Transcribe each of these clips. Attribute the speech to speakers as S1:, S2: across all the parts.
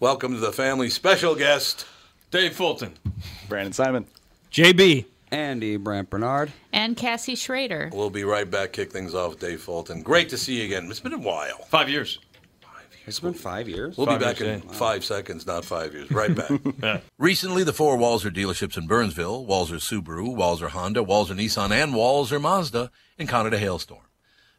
S1: Welcome to the family special guest,
S2: Dave Fulton,
S3: Brandon Simon,
S2: JB,
S4: Andy Brant Bernard,
S5: and Cassie Schrader.
S1: We'll be right back. Kick things off, Dave Fulton. Great to see you again. It's been a while.
S2: Five years.
S4: It's been five years.
S1: We'll
S2: Five
S1: be back in
S2: yeah.
S1: five seconds, not five years. Right back. Recently, the four Walser dealerships in Burnsville, Walser Subaru, Walser Honda, Walser Nissan, and Walser Mazda encountered a hailstorm.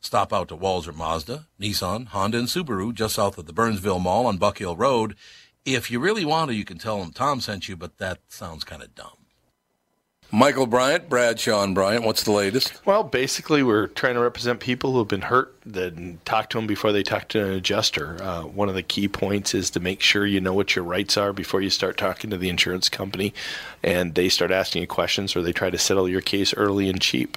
S1: Stop out to Walser Mazda, Nissan, Honda, and Subaru just south of the Burnsville Mall on Buck Hill Road. If you really want to, you can tell them Tom sent you, but that sounds kind of dumb. Michael Bryant, Bradshaw and Bryant, what's the latest?
S6: Well, basically, we're trying to represent people who have been hurt, then talk to them before they talk to an adjuster. Uh, one of the key points is to make sure you know what your rights are before you start talking to the insurance company and they start asking you questions or they try to settle your case early and cheap.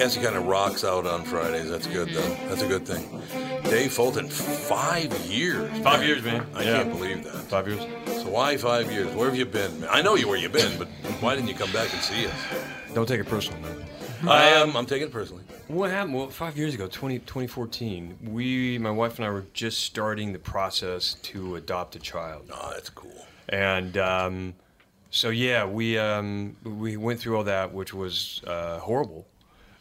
S1: Cassie kind of rocks out on Fridays. That's good, though. That's a good thing. Dave Fulton, five years.
S2: Five years, man.
S1: I
S2: Yeah.
S1: can't believe that.
S2: Five years.
S1: So why five years? Where have you been? I know you where you've been, but why didn't you come back and see us?
S2: Don't take it personal, man.
S1: I am. I'm taking it personally.
S2: What happened? Well, five years ago, 20, 2014, we, my wife and I were just starting the process to adopt a child.
S1: Oh, that's cool.
S2: And um, so, yeah, we, um, we went through all that, which was uh, horrible.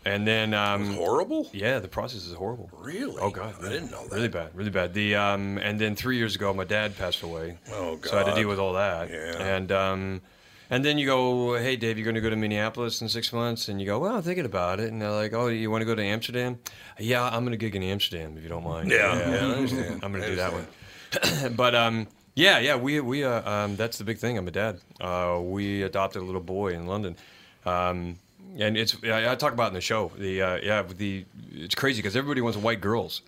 S2: And then, um,
S1: Horrible?
S2: yeah, the process is horrible.
S1: Really?
S2: Oh God,
S1: I didn't know that.
S2: Really bad, really bad. The um, and then three years ago, my dad passed away.
S1: Oh, god.
S2: So I had to deal with all that.
S1: Yeah.
S2: And um, and then you go, hey Dave, you're going to go to Minneapolis in six months, and you go, well, I'm thinking about it, and they're like, oh, you want to go to Amsterdam? Yeah, I'm going to gig in Amsterdam if you don't mind.
S1: Yeah, yeah, I understand.
S2: I'm going to do that one. but um, yeah, yeah, we we uh, um, that's the big thing. I'm a dad. Uh, we adopted a little boy in London. Um, and it's I, I talk about it in the show. The uh, yeah, the it's crazy because everybody wants white girls.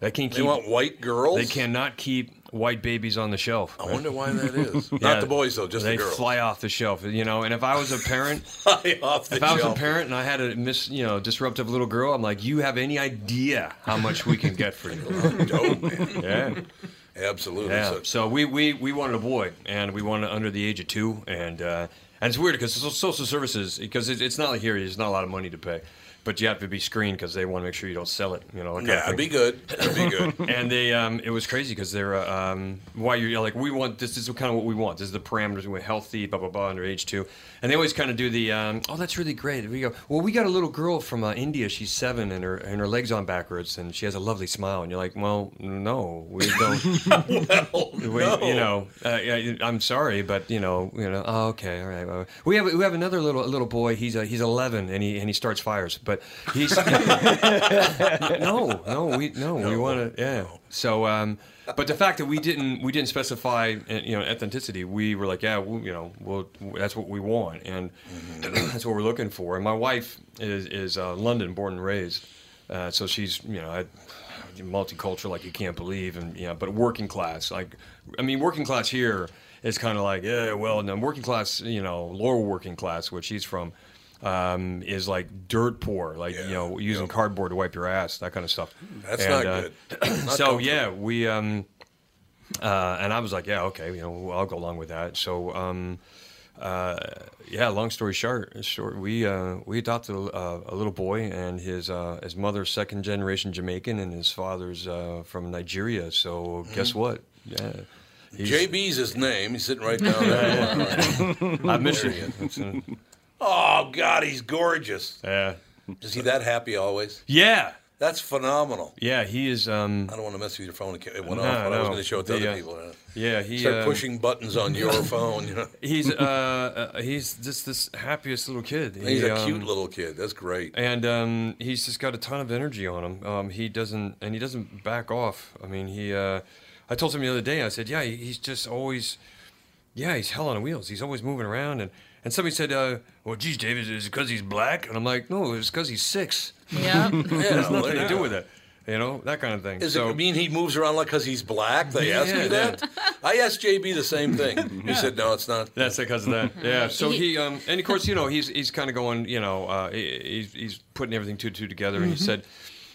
S2: They can't Keep, They
S1: want white girls?
S2: They cannot keep white babies on the shelf.
S1: I wonder why that is.
S2: Yeah,
S1: Not the boys, though, just
S2: they
S1: the girls.
S2: fly off the shelf, you know. And if I was a parent,
S1: Fly off the
S2: if I was a
S1: shelf.
S2: parent and I had a mis, you know, disruptive little girl, I'm like, you have any idea how much we can get for you?
S1: Oh, man.
S2: yeah.
S1: Absolutely.
S2: Yeah.
S1: So-
S2: So we, we, we wanted a boy, and we wanted under the age of two, and uh, and it's weird because social services because it's not like here, there's not a lot of money to pay, but you have to be screened because they want to make sure you don't sell it, you know. that kind of
S1: yeah,
S2: thing.
S1: be good. It'd be good.
S2: and they um, it was crazy because they're uh, um, why you're like we want this, is kind of what we want this is the parameters we want healthy blah blah blah under age two and they always kind of do the um, oh that's really great we go well we got a little girl from uh, India she's seven and her and her legs on backwards and she has a lovely smile and you're like well no we don't
S1: well,
S2: we,
S1: no.
S2: you know uh, I'm sorry but you know you know oh, okay all right we have we have another little little boy. He's uh, he's 11 and he and he starts fires. But he's no no we no, we want to yeah. So um, but the fact that we didn't we didn't specify uh, you know authenticity, we were like yeah we, you know well that's what we want and that's what we're looking for. And my wife is is uh, London born and raised, uh, so she's you know. I, multicultural like you can't believe and you know but working class like i mean working class here is kind of like yeah well then working class you know lower working class which she's from um, is like dirt poor like you know using
S1: yeah.
S2: cardboard to wipe your ass that kind of stuff
S1: That's
S2: And,
S1: not
S2: uh,
S1: good. Not
S2: so yeah we um uh, and i was like yeah okay you know i'll go along with that so um uh, yeah, long story short, short we uh, we adopted a, a little boy, and his uh, his mother's second generation Jamaican, and his father's uh, from Nigeria. So
S1: Mm-hmm.
S2: guess what? Yeah,
S1: JB's his name. He's sitting right down there.
S2: I miss you.
S1: he oh God, he's gorgeous.
S2: Yeah,
S1: Is he that happy always?
S2: yeah,
S1: That's phenomenal.
S2: yeah. He is. Um,
S1: I don't want to mess with your phone. It went
S2: No,
S1: off when I was going to show it to
S2: The,
S1: other
S2: uh,
S1: people.
S2: yeah, he.
S1: Start
S2: uh,
S1: pushing buttons on your phone. You know,
S2: He's uh, uh, he's just this happiest little kid.
S1: he's a
S2: um,
S1: cute little kid. That's great.
S2: and um, he's just got a ton of energy on him. Um, he doesn't, and he doesn't back off. I mean, he. Uh, I told him the other day. I said, "Yeah, he's just always, yeah, he's hell on wheels. He's always moving around." And and somebody said, uh, "Well, geez, David, is it because he's black?" And I'm like, "No, it's because he's six.
S7: Yeah.
S1: Yeah,
S2: Has nothing to
S1: you
S2: do with it." You know that kind of thing.
S1: Does
S2: so,
S1: it mean he moves around like because he's black? They asked
S2: Yeah,
S1: you that. I asked JB the same thing. He said, "No, it's not."
S2: That's because of that. Yeah. So
S7: He-
S2: he, um, and of course, you know, he's he's kind of going, you know, uh, he- he's he's putting everything two two together. And he said,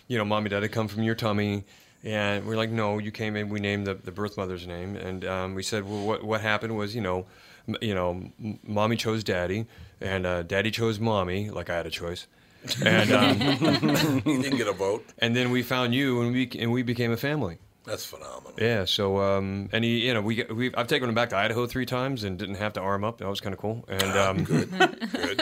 S2: you know, mommy, daddy come from your tummy? And we're like, no, you came in. We named the, the birth mother's name, and um, we said, well, what what happened was, you know, m- you know, m- mommy chose daddy, and uh, daddy chose mommy, like I had a choice. And um,
S1: He didn't get a vote.
S2: and then we found you, and we and we became a family.
S1: That's phenomenal.
S2: Yeah. So um, and he, you know, we we I've taken him back to Idaho three times and didn't have to arm up. That was kind of cool. And um,
S1: good, Good.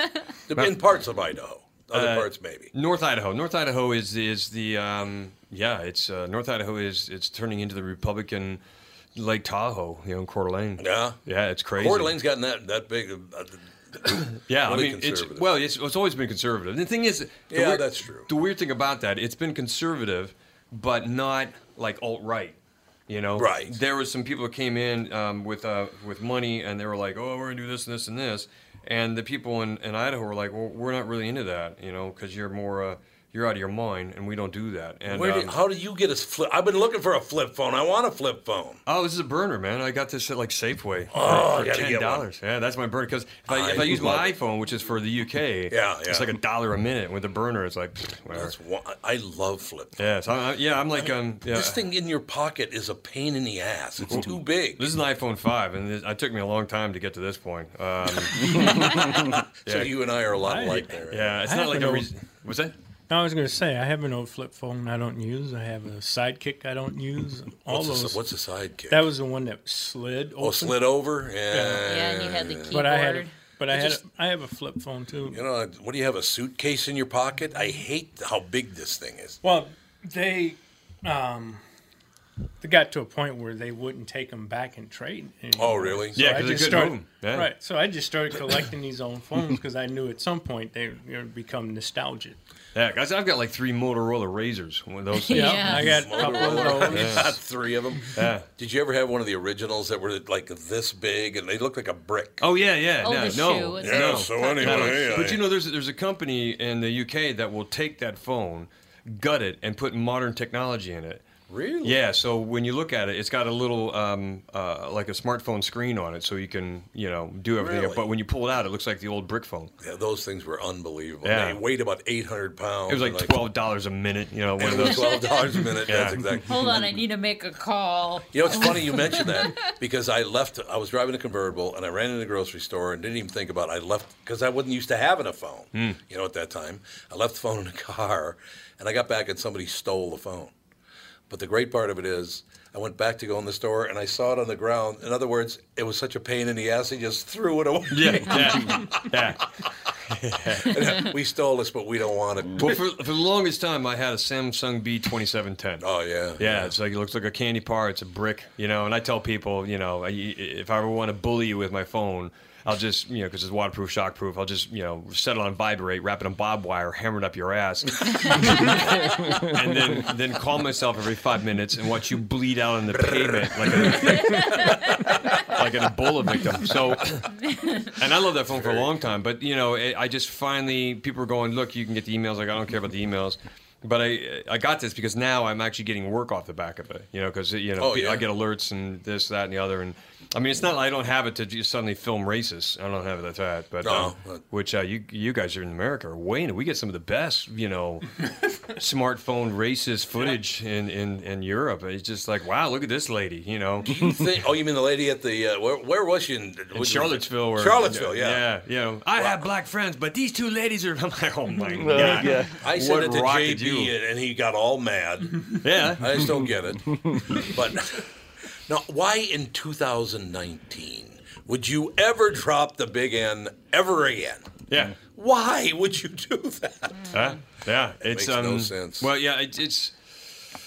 S1: In parts of Idaho, other
S2: Uh,
S1: parts maybe.
S2: North Idaho. North Idaho is is the um, yeah. It's uh, North Idaho is it's turning into the Republican Lake Tahoe. You know, in Coeur d'Alene.
S1: Yeah.
S2: Yeah, it's crazy.
S1: Coeur d'Alene's gotten that that big. Uh,
S2: Yeah,
S1: really
S2: I mean, it's well, it's, it's always been conservative. The thing is, the
S1: Yeah,
S2: weird-
S1: that's true.
S2: The weird thing about that, it's been conservative, but not like alt right. You know,
S1: Right.
S2: There was some people that came in um, with uh, with money, and they were like, "Oh, we're gonna do this and this and this," and the people in, in Idaho were like, "Well, we're not really into that, you know, because you're more uh, you're out of your mind, and we don't do that." And
S1: where
S2: um,
S1: did, how do you get a flip? I've been looking for a flip phone. I want a flip phone.
S2: Oh, this is a burner, man. I got this at like Safeway
S1: Oh, I
S2: for, ten dollars. Yeah, that's my burner. Because if I, if
S1: I
S2: I use my
S1: it.
S2: iPhone, which is for the UK,
S1: Yeah, yeah.
S2: it's like a dollar a minute. With a burner, it's like pfft, whatever.
S1: That's one, I love flip. phones.
S2: Yeah, so I, yeah, I'm like, um, yeah.
S1: This thing in your pocket is a pain in the ass. It's too big.
S2: This is an iPhone five, and this, it took me a long time to get to this point. Um,
S1: So you and I are a lot alike there.
S2: yeah, it's
S3: I
S2: not like
S3: an
S2: a.
S3: old-
S2: Re- what's that?
S3: No, I was going to say I have an old flip phone I don't use. I have a sidekick I don't use. All
S1: What's,
S3: those.
S1: a, what's a sidekick?
S3: that was the one that slid.
S1: oh, slid over. Yeah.
S5: Yeah, and you had the keyboard.
S3: But I had, a, but I
S1: It
S3: had,
S1: just-
S3: a, I have a flip phone too.
S1: You know, what do you have? A suitcase in your pocket? I hate how big this thing is.
S3: Well, they, um, they got to a point where they wouldn't take them back and trade. Anymore.
S1: Oh, really?
S3: So
S2: Yeah,
S3: I
S2: 'cause they
S3: started.
S2: Yeah.
S3: Right. So I just started collecting these old phones because I knew at some point they were going to become nostalgic.
S2: Yeah, guys, I've got like three Motorola Razors. One of those. Things.
S3: Yeah,
S5: Yeah.
S3: I got a couple of those.
S1: Got three of them.
S2: Yeah.
S1: Did you ever have one of the originals that were like this big and they looked like a brick?
S2: Oh yeah, yeah.
S5: Oh,
S2: no,
S5: the
S2: no,
S5: shoe
S1: Yeah,
S2: no.
S1: so
S2: No, no.
S1: anyway,
S2: But you know, there's there's a company in the UK that will take that phone, gut it, and put modern technology in it.
S1: Really?
S2: Yeah, so when you look at it, it's got a little um, uh, like a smartphone screen on it, so you can you know do everything.
S1: Really?
S2: But when you pull it out, it looks like the old brick phone.
S1: Yeah, those things were unbelievable.
S2: Yeah.
S1: They weighed about 800 pounds.
S2: It was like twelve dollars a minute. You know, one of those.
S1: twelve dollars a minute. That's
S2: Yeah.
S1: exactly.
S5: Hold on, I need to make a call.
S1: You know, it's funny you mentioned that because I left. I was driving a convertible and I ran into the grocery store and didn't even think about. It. I left because I wasn't used to having a phone.
S2: Hmm.
S1: You know, at that time, I left the phone in the car, and I got back and somebody stole the phone. But the great part of it is, I went back to go in the store and I saw it on the ground. In other words, it was such a pain in the ass. He just threw it away.
S2: Yeah, yeah, yeah.
S1: we stole this, but we don't want it.
S2: Well, for, for the longest time, I had a Samsung B2710.
S1: Oh yeah.
S2: Yeah, it's like it looks like a candy bar. It's a brick, you know. And I tell people, you know, I- if I ever want to bully you with my phone, I'll just you know because it's waterproof, shockproof. I'll just you know set it on vibrate, wrap it on barbed wire, hammer it up your ass, and then then call myself every five minutes and watch you bleed out on the pavement like a like an Ebola victim. So, and I love that phone for a long time, but you know, it, I just finally people are going, look, you can get the emails. Like I don't care about the emails. But I I got this because now I'm actually getting work off the back of it, you know, because you know
S1: Oh, yeah.
S2: I get alerts and this, that, and the other, and I mean it's not like I don't have it to just suddenly film races. I don't have it at that, but
S1: No,
S2: um,
S1: but-
S2: which uh, you you guys are in America are way into. We get some of the best, you know, smartphone racist footage in, in in Europe. It's just like wow, look at this lady, you know.
S1: You think- oh, you mean the lady at the uh, where, where was she in,
S2: in Charlottesville. Or,
S1: Charlottesville, yeah.
S2: yeah. You know, I have black friends, but these two ladies are. I'm like, oh my god.
S6: yeah.
S1: I said it to JB, and he got all mad.
S2: Yeah.
S1: I just don't get it. But now, why in 2019 would you ever drop the big N ever again?
S2: Yeah.
S1: Why would you do that?
S2: Huh? Yeah. It's
S1: makes
S2: um.
S1: no sense.
S2: Well, yeah. It, it's.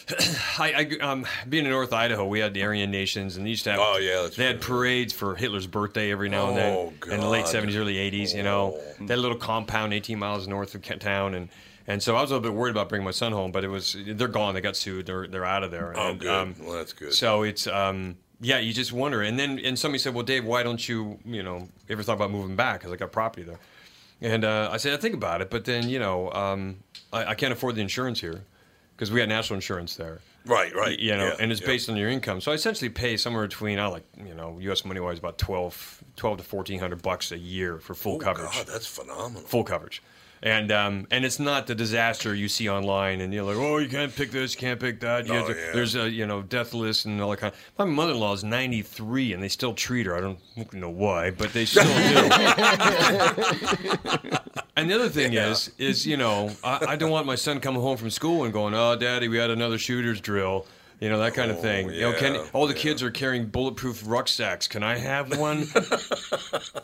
S2: I, I um being in North Idaho, we had the Aryan Nations, and they used to have.
S1: Oh, yeah,
S2: They had parades for Hitler's birthday every now and then.
S1: Oh,
S2: In the late '70s, early '80s, you know,
S1: Oh.
S2: they little compound 18 miles north of town, and and so I was a little bit worried about bringing my son home, but it was they're gone. They got sued. They're they're out of there.
S1: Oh,
S2: and,
S1: good.
S2: um,
S1: well, that's good.
S2: So it's um yeah, you just wonder. And then and somebody said, "Well, Dave, why don't you you know ever thought about moving back? Because I got property there." And uh, I said, "I think about it, but then you know um, I, I can't afford the insurance here because we had national insurance there."
S1: right, right.
S2: You know,
S1: yeah,
S2: and it's
S1: yeah.
S2: based on your income. So I essentially pay somewhere between, I like, you know, U.S. money wise, about 12, 12 to fourteen hundred bucks a year for full
S1: Oh,
S2: coverage
S1: God, that's phenomenal.
S2: full coverage. And um, and it's not the disaster you see online, and you're like, oh, you can't pick this, you can't pick that. You
S1: Oh,
S2: to-
S1: yeah.
S2: There's a you know death list and all that kind. My mother-in-law is 93, and they still treat her. I don't know why, but they still do. and the other thing is, is you know, I, I don't want my son coming home from school and going, oh, daddy, we had another shooter's drill. You know that kind of thing. you know, can all the kids are carrying bulletproof rucksacks? Can I have one?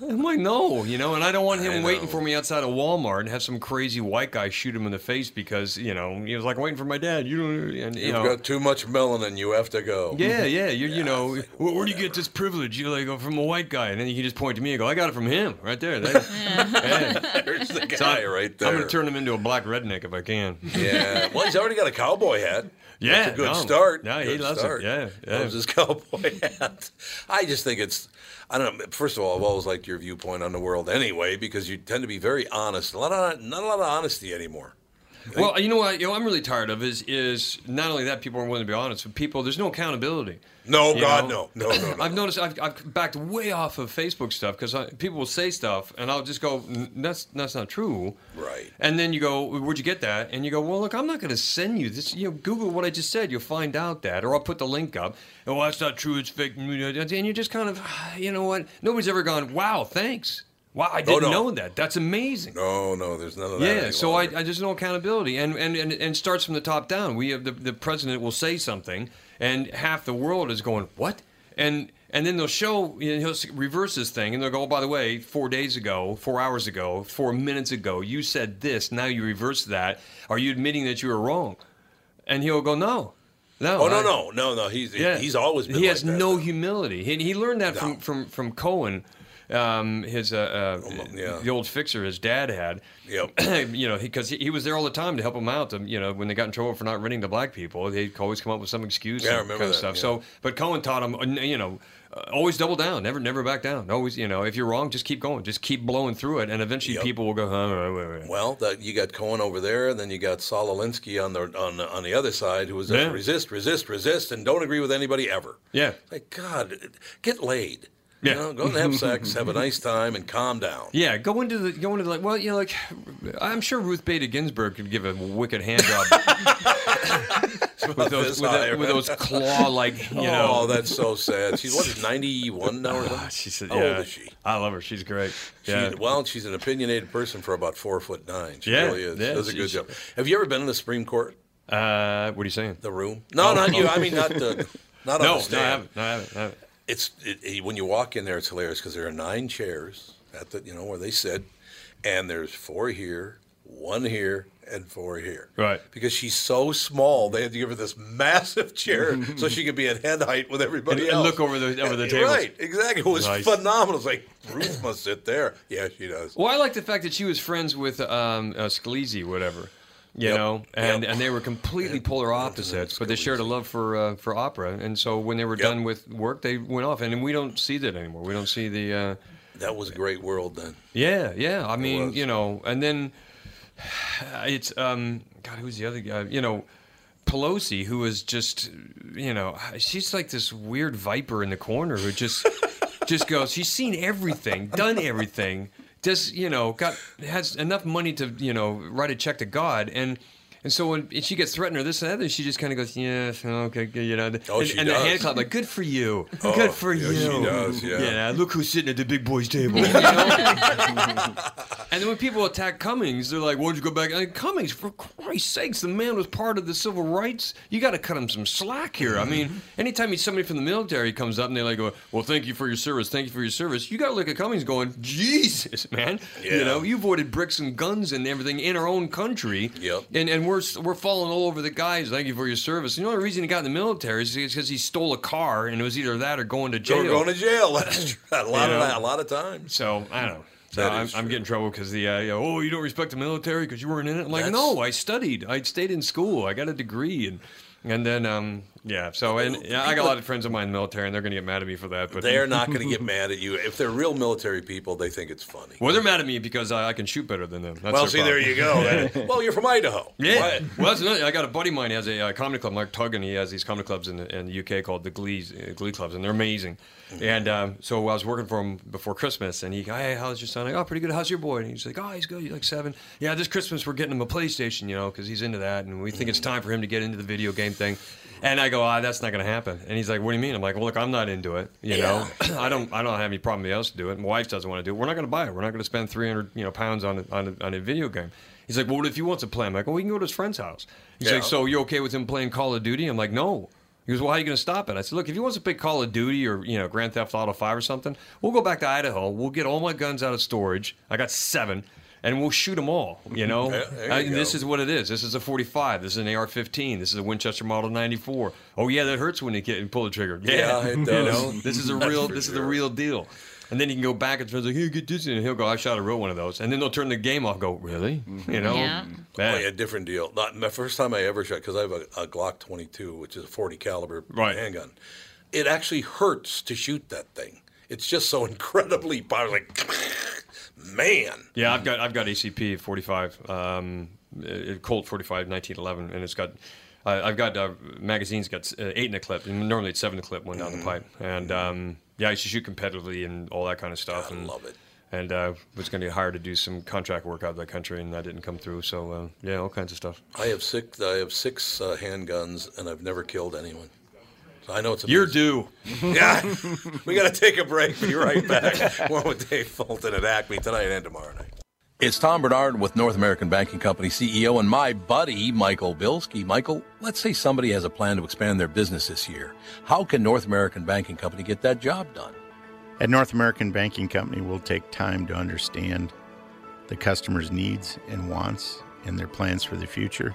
S2: I'm like, no, you know, and I don't want him waiting for me outside of Walmart and have some crazy white guy shoot him in the face because you know he was like waiting for my dad. You don't, and you
S1: You've
S2: know,
S1: got too much melanin. You have to go.
S2: yeah, yeah, you you know, where, where do you get this privilege? You like go from a white guy, and then you can just point to me and go, I got it from him right there. That- yeah.
S1: There's the guy
S2: So I-
S1: right there.
S2: I'm gonna turn him into a black redneck if I can.
S1: Yeah. Well, he's already got a cowboy hat.
S2: Yeah,
S1: That's a good
S2: no.
S1: start.
S2: No, he
S1: Good
S2: loves it. Yeah, yeah.
S1: Loves his cowboy hat. I just think it's. I don't know. First of all, I've always liked your viewpoint on the world anyway, because you tend to be very honest. A lot of not a lot of honesty anymore.
S2: Well, you know what? You know, I'm really tired of is is not only that people aren't willing to be honest, but people there's no accountability.
S1: No,
S2: You
S1: God,
S2: know?
S1: no, no, no, no.
S2: I've noticed I've, I've backed way off of Facebook stuff because people will say stuff and I'll just go, that's that's not true.
S1: Right.
S2: And then you go, where'd you get that? And you go, well, look, I'm not going to send you this. You know, Google what I just said. You'll find out that, or I'll put the link up. Oh, that's not true. It's fake. And you just kind of, ah, you know what? Nobody's ever gone, wow, thanks. Wow, I oh, didn't
S1: no.
S2: know that. That's amazing.
S1: No, no, there's none of that.
S2: Yeah, so I. I there's no accountability, and and and, and starts from the top down. We have the, the president will say something, and half the world is going what, and and then they'll show you know, he'll reverse this thing, and they'll go, oh by the way, four days ago, four hours ago, four minutes ago, you said this. Now you reverse that. Are you admitting that you were wrong? And he'll go, no, no.
S1: Oh no,
S2: I-
S1: no, no, no. He's
S2: yeah.
S1: he's always been.
S2: He
S1: like
S2: has
S1: that,
S2: no
S1: though.
S2: humility. He, he learned that from, from from Cohen, um, his uh, uh,
S1: yeah.
S2: the old fixer his dad had.
S1: Yep.
S2: you know, because he, he was there all the time to help him out. To, you know, when they got in trouble for not renting to black people, they'd always come up with some excuse.
S1: Yeah,
S2: and kind of stuff.
S1: yeah.
S2: So, but Cohen taught him, uh, you know. Uh, always double down, never, never back down. Always, you know, if you're wrong, just keep going, just keep blowing through it, and eventually
S1: Yep.
S2: people will go. "Huh, wait, wait, wait."
S1: Well, that you got Cohen over there, and then you got Saul Alinsky on the on on the other side, who was
S2: Yeah.
S1: resist, resist, resist, and don't agree with anybody ever.
S2: Yeah,
S1: Like God, get laid.
S2: Yeah.
S1: You know, go and have sex, have a nice time, and calm down.
S2: Yeah, go into the go into like well, you know, like I'm sure Ruth Bader Ginsburg could give a wicked hand job with those with,
S1: high,
S2: the- with those claw like you know.
S1: oh, that's so sad. She's what, 91 now or
S2: Ah,
S1: something?
S2: she said,
S1: How
S2: yeah,
S1: old is she?
S2: I love her. She's great.
S1: She,
S2: Yeah.
S1: Well, she's an opinionated person for about four foot nine. She
S2: Yeah,
S1: really is.
S2: yeah,
S1: Does a good job. Have you ever been in the Supreme Court?
S2: Uh, what are you saying?
S1: The room? No, not you. I mean, not the. Not
S2: No, no, I haven't. No, I haven't. I haven't.
S1: It's it, it- when you walk in there, it's hilarious because there are nine chairs at the you know where they sit, and there's four here one here and four here.
S2: Right.
S1: Because she's so small, they had to give her this massive chair so she could be at head height with everybody
S2: And- and look over the- over the table.
S1: Right, exactly. It was
S2: Nice.
S1: phenomenal. It's like, Ruth must sit there. Yeah, she does.
S2: Well, I like the fact that she was friends with um, uh, Scalise, whatever. You
S1: Yep.
S2: know, and
S1: Yep.
S2: and they were completely polar opposites, but they shared a love for uh, for opera, and so when they were
S1: Yep.
S2: done with work, they went off, and we don't see that anymore. We don't see the. Uh,
S1: That was a great world then.
S2: Yeah, yeah. I mean, you know, and then it's um God, who's the other guy? You know, Pelosi, who is just, you know, she's like this weird viper in the corner who just just goes. She's seen everything, done everything. Just you know, got has enough money to you know write a check to God and. And so when she gets threatened or this and that, she just kind of goes, "Yes, okay, good," you know.
S1: Oh,
S2: and,
S1: she
S2: and the
S1: does.
S2: hand clap, like, "Good for you,
S1: Oh,
S2: good for
S1: yeah,
S2: you."
S1: she does, yeah.
S2: look who's sitting at the big boys' table. You know? And then when people attack Cummings, they're like, "Why'd you go back?" Like, Cummings, for Christ's sakes, the man was part of the civil rights. You got to cut him some slack here. I mean, mm-hmm. anytime he's somebody from the military comes up and they like go, "Well, thank you for your service, thank you for your service," you got to look at Cummings going, "Jesus, man,
S1: Yeah.
S2: you know, you avoided bricks and guns and everything in our own country,
S1: Yep.
S2: and and we're we're falling all over the guys. Thank you for your service. You know, the reason he got in the military is because he stole a car, and it was either that or going to jail.
S1: were going to jail. A lot
S2: You
S1: of that, a lot of times.
S2: So I don't know. So I'm, I'm getting in trouble because the uh, you know, oh you don't respect the military because you weren't in it. I'm like
S1: That's-
S2: no, I studied. I stayed in school. I got a degree and and then um yeah. So and yeah, I got a lot of friends of mine in the military and they're gonna get mad at me for that. But
S1: They're not going to get mad at you. If they're real military people, they think it's funny.
S2: well, they're mad at me because I, I can shoot better than them. That's
S1: well, see, there you go. well, you're from Idaho.
S2: Yeah.
S1: Right.
S2: Well, that's another. I got a buddy of mine. Has a uh, comedy club, Mark Tughan. He has these comedy clubs in the, in the UK called the Glee uh, Glee clubs, and they're amazing. And um, so I was working for him before Christmas, and he, goes, hey, how's your son? Like, oh, pretty good. How's your boy? And he's like, oh, he's good. He's like seven. Yeah, this Christmas we're getting him a PlayStation, you know, because he's into that, and we think it's time for him to get into the video game thing. And I go, ah, that's not going to happen. And he's like, what do you mean? I'm like, well, look, I'm not into it. You know, I don't, I don't have any problem with else to do it. My wife doesn't want to do it. We're not going to buy it. We're not going to spend 300, you know, pounds on a, on a, on a video game. He's like, well, what if he wants to play? I'm like, well, we can go to his friend's house. He's
S1: Yeah.
S2: like, so you're okay with him playing Call of Duty? I'm like, no. He goes, well, how are you going to stop it? I said, look, if he wants to play Call of Duty or you know Grand Theft Auto Five or something, we'll go back to Idaho. We'll get all my guns out of storage. I got seven, and we'll shoot them all. You know,
S1: Yeah, there you
S2: I- this is what it is. This is a 45. This is an AR-15. This is a Winchester Model 94. Oh yeah, that hurts when you get and pull the trigger.
S1: Yeah, it does.
S2: You know, this is a real.
S1: for
S2: This is the real deal. And then he can go back and friends like, hey, get this, and he'll go, I shot a real one of those, and then they'll turn the game off. Go, really? Mm-hmm. You know?
S5: Yeah.
S1: Oh, yeah, different deal. Not my first time I ever shot because I have a, a Glock 22, which is a 40 caliber
S2: Right.
S1: handgun. It actually hurts to shoot that thing. It's just so incredibly powerful. Like, man.
S2: Yeah, I've got I've got ACP 45, um, uh, Colt 45, 1911, and it's got. Uh, I've got uh, magazines got uh, eight in a clip, and normally it's seven in a clip, one down
S1: Mm-hmm.
S2: the pipe. And um, yeah, I used to shoot competitively and all that kind of stuff.
S1: I
S2: and,
S1: love it.
S2: And uh, was going to get hired to do some contract work out of the country, and that didn't come through. So uh, yeah, all kinds of stuff.
S1: I have six. I have six uh, handguns, and I've never killed anyone. So I know it's.
S2: A you're
S1: amazing.
S2: due.
S1: Yeah, we got to take a break. Be right back. More with Dave Fulton at Acme tonight and tomorrow night. It's Tom Bernard with North American Banking Company CEO and my buddy, Michael Bilski. Michael, let's say somebody has a plan to expand their business this year. How can North American Banking Company get that job done?
S8: At North American Banking Company, we'll take time to understand the customer's needs and wants and their plans for the future.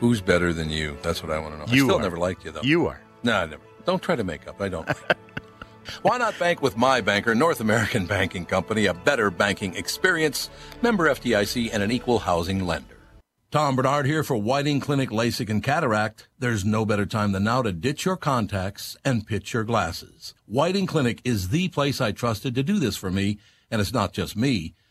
S1: Who's better than you? That's what I want to know.
S8: You
S1: I still
S8: are.
S1: never liked you though.
S8: You are.
S1: No, I never. Don't try to make up. I don't. like. Why not bank with my banker, North American Banking Company, a better banking experience, member FDIC, and an equal housing lender? Tom Bernard here for Whiting Clinic LASIK and Cataract. There's no better time than now to ditch your contacts and pitch your glasses. Whiting Clinic is the place I trusted to do this for me, and it's not just me.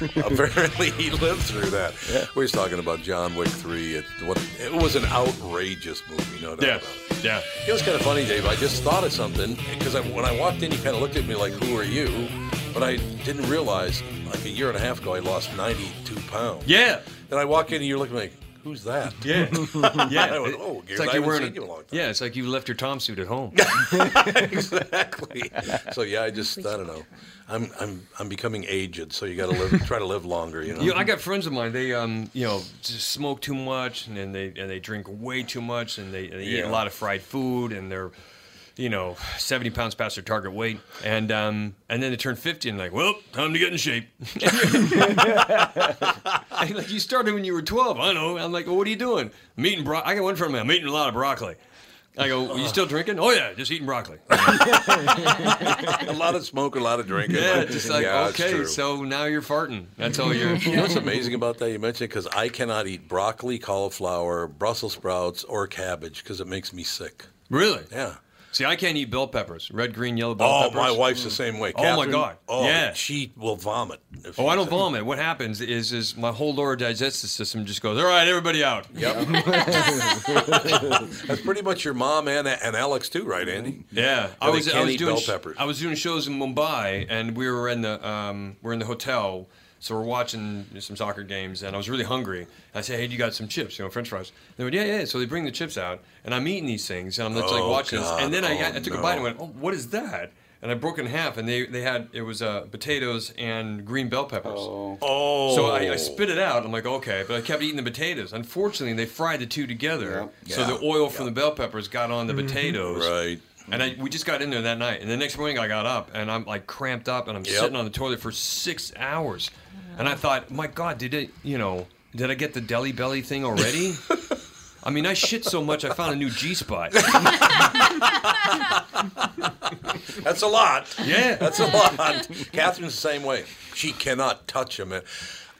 S1: Apparently, he lived through that. We was talking about John Wick three. It, what, it was an outrageous movie, no doubt
S2: Yeah,
S1: it.
S2: yeah.
S1: It was kind of funny, Dave. I just thought of something because I, when I walked in, he kind of looked at me like, "Who are you?" But I didn't realize, like a year and a half ago, I lost ninety-two pounds.
S2: Yeah.
S1: And I walk in, and you're looking like, "Who's that?"
S2: Yeah, yeah.
S1: I went, "Oh,
S2: it's like
S1: I
S2: you're wearing
S1: seen you in a long time."
S2: Yeah, it's like you left your Tom suit at home.
S1: exactly. So yeah, I just I don't know. I'm I'm I'm becoming aged, so you got to live, try to live longer. You know.
S2: You know, I got friends of mine. They, um, you know, just smoke too much, and then they and they drink way too much, and they, they eat a lot of fried food, and they're, you know, seventy pounds past their target weight, and um, and then they turn fifty, and like, well, time to get in shape. And, like you started when you were twelve. I know. I'm like, well, what are you doing? I'm eating bro. I got one friend of. I'm eating a lot of broccoli. I go, Are you still drinking? Oh yeah, just eating broccoli.
S1: a lot of smoke, a lot of drinking.
S2: Yeah, just like
S1: Yeah,
S2: okay, so now you're farting. That's all you're.
S1: You know what's amazing about that? You mentioned because I cannot eat broccoli, cauliflower, Brussels sprouts, or cabbage because it makes me sick.
S2: Really?
S1: Yeah.
S2: See, I can't eat bell peppers. Red, green, yellow bell
S1: Oh,
S2: peppers.
S1: my wife's the same way.
S2: Oh, my God.
S1: Oh,
S2: Yeah.
S1: She will vomit.
S2: Oh, I don't vomit. What happens is, is my whole lower digestive system just goes. All right, everybody out.
S1: Yep. That's pretty much your mom and, and Alex too, right, Andy?
S2: Yeah, I was. I was doing.
S1: bell
S2: sh-
S1: peppers.
S2: I was doing shows in Mumbai, and we were in the um, we're in the hotel, so we're watching some soccer games, and I was really hungry. I said, "Hey, do you got some chips? You know, French fries?" They went, "Yeah, yeah." So they bring the chips out, and I'm eating these things, and I'm just like
S1: Oh,
S2: watching this, and then I,
S1: God.
S2: I took
S1: Oh,
S2: a bite and went, "Oh, what is that?" And I broke it in half, and they they had it was uh, potatoes and green bell peppers.
S1: Oh.
S2: So I, I spit it out. I'm like, okay, but I kept eating the potatoes. Unfortunately, they fried the two together, so
S1: Yeah.
S2: the oil from the bell peppers got on the
S1: Mm-hmm.
S2: potatoes.
S1: Right.
S2: And I, we just got in there that night. And the next morning I got up and I'm like cramped up and I'm
S1: Yep.
S2: sitting on the toilet for six hours. And I thought, my God, did it, you know, did I get the deli belly thing already? I mean, I shit so much I found a new G spot.
S1: That's a lot.
S2: Yeah.
S1: That's a lot. Catherine's the same way. She cannot touch him.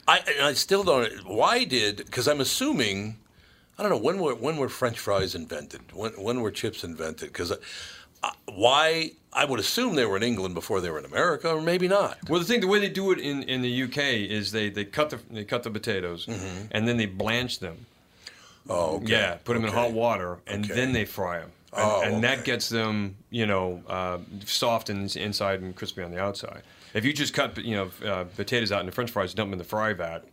S1: I, and I still don't. Why did? Because I'm assuming. I don't know when were when were French fries invented? When when were chips invented? Because why? I would assume they were in England before they were in America, or maybe not.
S2: Well, the thing, the way they do it in, in the UK is they, they cut the they cut the potatoes and then they blanch them.
S1: Mm-hmm. Oh, okay.
S2: Yeah, put them in hot water and
S1: Okay.
S2: then they fry them. And,
S1: Oh,
S2: and that gets them, you know, uh, soft and inside and crispy on the outside. If you just cut, you know, uh, potatoes out into French fries, dump them in the fry vat,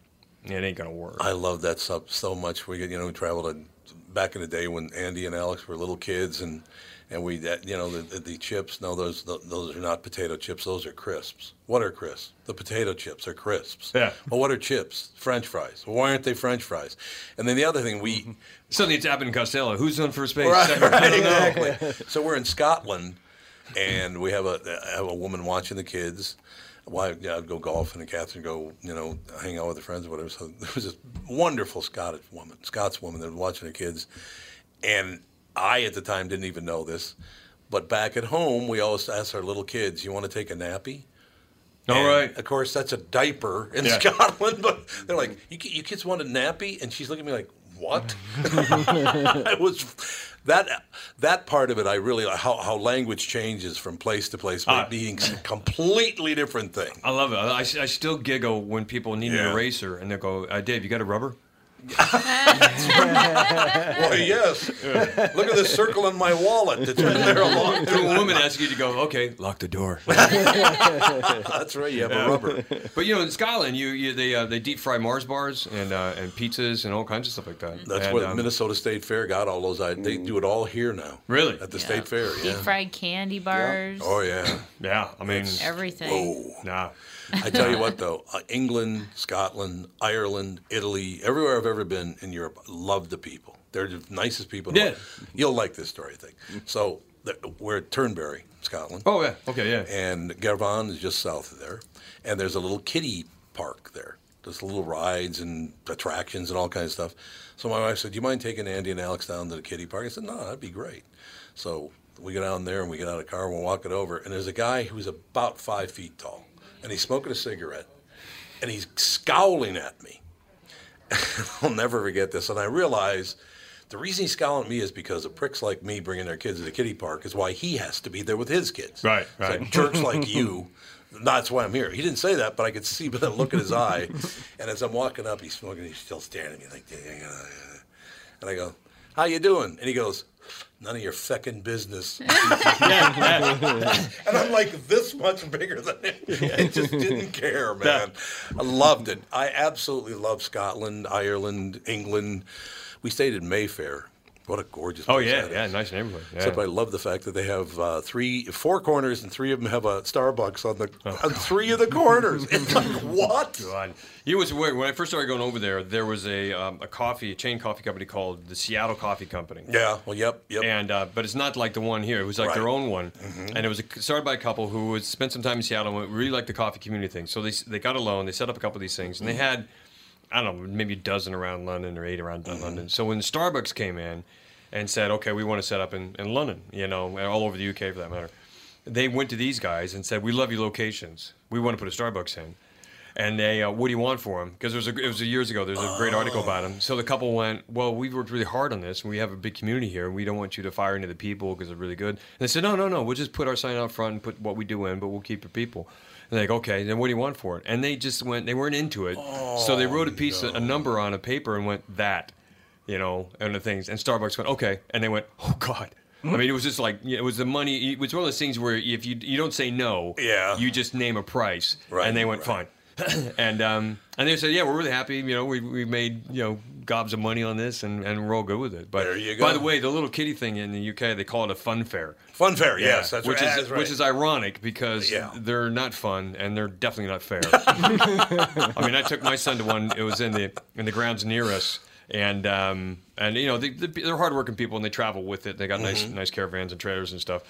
S2: it ain't gonna work.
S1: I love that stuff so much. We, get you know, we traveled to, back in the day when Andy and Alex were little kids, and and we, that, you know, the, the, chips. No, those those are not potato chips. Those are crisps. What are crisps? The potato chips are crisps.
S2: Yeah.
S1: Well, what are chips? French fries. Well, why aren't they French fries? And then the other thing we.
S2: Suddenly it's Abbott and Costello. Who's on first base?
S1: Right, right, exactly. so we're in Scotland, and we have a have a woman watching the kids. Why yeah, I'd go golfing and Catherine go, you know, hang out with her friends or whatever. So there was this wonderful Scottish woman, Scots woman that was watching the kids, and I at the time didn't even know this, but back at home we always ask our little kids, "You want to take a nappy?"
S2: All
S1: And,
S2: right.
S1: Of course, that's a diaper in
S2: Yeah.
S1: Scotland, but they're like, you, you kids want a nappy? And she's looking at me like, what? it was that that part of it. I really how how language changes from place to place, being a completely different thing.
S2: I love it. I, I still giggle when people need
S1: Yeah.
S2: an eraser and they go, uh, "Dave, you got a rubber?"
S1: Well, yes. Look at this circle in my wallet. It's been there a long
S2: To a
S1: time.
S2: woman asks you to go, "Okay, lock the door."
S1: That's right. You have a rubber.
S2: But you know, in Scotland, you, you they uh, they deep fry Mars bars and uh, and pizzas and all kinds of stuff like that.
S1: That's
S2: and,
S1: what
S2: um,
S1: Minnesota State Fair got all those. I, they do it all here now.
S2: Really?
S1: At the State Fair.
S5: Deep
S1: Yeah.
S5: fried candy bars.
S1: Oh yeah.
S2: Yeah, I mean,
S5: Everything.
S1: Oh.
S2: nah.
S1: I tell you what, though, uh, England, Scotland, Ireland, Italy, everywhere I've ever been in Europe, love the people. They're the nicest people. in
S2: Yeah.
S1: You'll like this story, I think. So we're at Turnberry, Scotland.
S2: Oh yeah. Okay. Yeah.
S1: And Girvan is just south of there. And there's a little kiddie park there. There's little rides and attractions and all kinds of stuff. So my wife said, "Do you mind taking Andy and Alex down to the kiddie park?" I said, "No, that'd be great." So we go down there and we get out of the car and we're walking over, and there's a guy who's about five feet tall, and he's smoking a cigarette, and he's scowling at me. I'll never forget this, and I realize. The reason he's scowling at me is because of pricks like me bringing their kids to the kiddie park is why he has to be there with his kids.
S2: Right, right.
S1: like jerks like you. That's why I'm here. He didn't say that, but I could see by the look in his eye. And as I'm walking up, he's smoking. He's still staring at me like, and I go, "How you doing?" And he goes, "None of your feckin' business." and I'm like this much bigger than him. I just didn't care, man. I loved it. I absolutely love Scotland, Ireland, England. We stayed in Mayfair. What a gorgeous.
S2: Oh yeah. Yeah. Nice neighborhood. Yeah.
S1: Except I love the fact that they have uh, three, four corners, and three of them have a Starbucks on the on three of the corners. It's like what?
S2: God. It was weird. When I first started going over there, there was a um, a coffee, a chain coffee company called the Seattle Coffee Company.
S1: Yeah. Well, yep, yep.
S2: And uh, but it's not like the one here. It was like their own one, and it was a, started by a couple who had spent some time in Seattle and really liked the coffee community thing. So they they got a loan. They set up a couple of these things, and they had I don't know maybe a dozen around London or eight around London. So when Starbucks came in and said, okay, we want to set up in, in London, you know, all over the UK for that matter, they went to these guys and said, we love your locations. We want to put a Starbucks in. And they, uh, what do you want for them? Because there was a, it was a years ago. There's a great article about them. So the couple went, well, we've worked really hard on this, and we have a big community here. and We don't want you to fire any of the people because they're really good. And they said, no, no, no. We'll just put our sign out front and put what we do in, but we'll keep your people. They're like, okay, then what do you want for it? And they just went, they weren't into it. so they wrote a piece, a number on a paper, and went that, you know, and the things. And Starbucks went, okay, and they went, oh God. I mean, it was just like it was the money. It was one of those things where if you you don't say no,
S1: Yeah.
S2: you just name a price,
S1: Right,
S2: and they went
S1: right.
S2: fine. and um, and they said, yeah, we're really happy. You know, we, we made you know gobs of money on this, and, and we're all good with it. But
S1: There you
S2: by the way, the little kitty thing in the UK, they call it a fun fair.
S1: Fun fair. Yes, that's
S2: which
S1: right.
S2: is
S1: right.
S2: which is ironic because
S1: Yeah.
S2: they're not fun and they're definitely not fair. I mean, I took my son to one. It was in the in the grounds near us, and um, and you know they, they're hardworking people and they travel with it. They got nice
S1: Mm-hmm.
S2: nice caravans and trailers and stuff,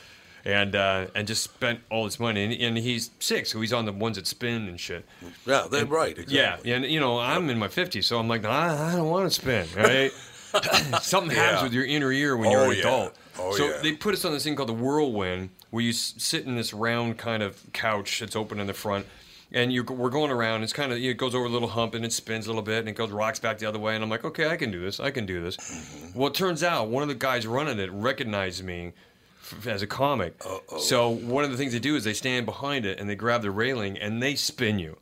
S2: and uh, and just spent all this money. And, and he's six, so he's on the ones that spin and shit.
S1: yeah, they're right. Exactly.
S2: Yeah, and you know I'm in my 50s, so I'm like, I, I don't want to spin. Right? Something happens
S1: Yeah.
S2: with your inner ear when
S1: Oh,
S2: you're an
S1: yeah.
S2: adult.
S1: Oh,
S2: so
S1: yeah.
S2: they put us on this thing called the whirlwind, where you s- sit in this round kind of couch that's open in the front, and you we're going around. It's kind of it goes over a little hump and it spins a little bit, and it goes rocks back the other way. And I'm like, okay, I can do this. I can do this.
S1: Mm-hmm.
S2: Well, it turns out one of the guys running it recognized me f- as a comic. So one of the things they do is they stand behind it and they grab the railing and they spin you.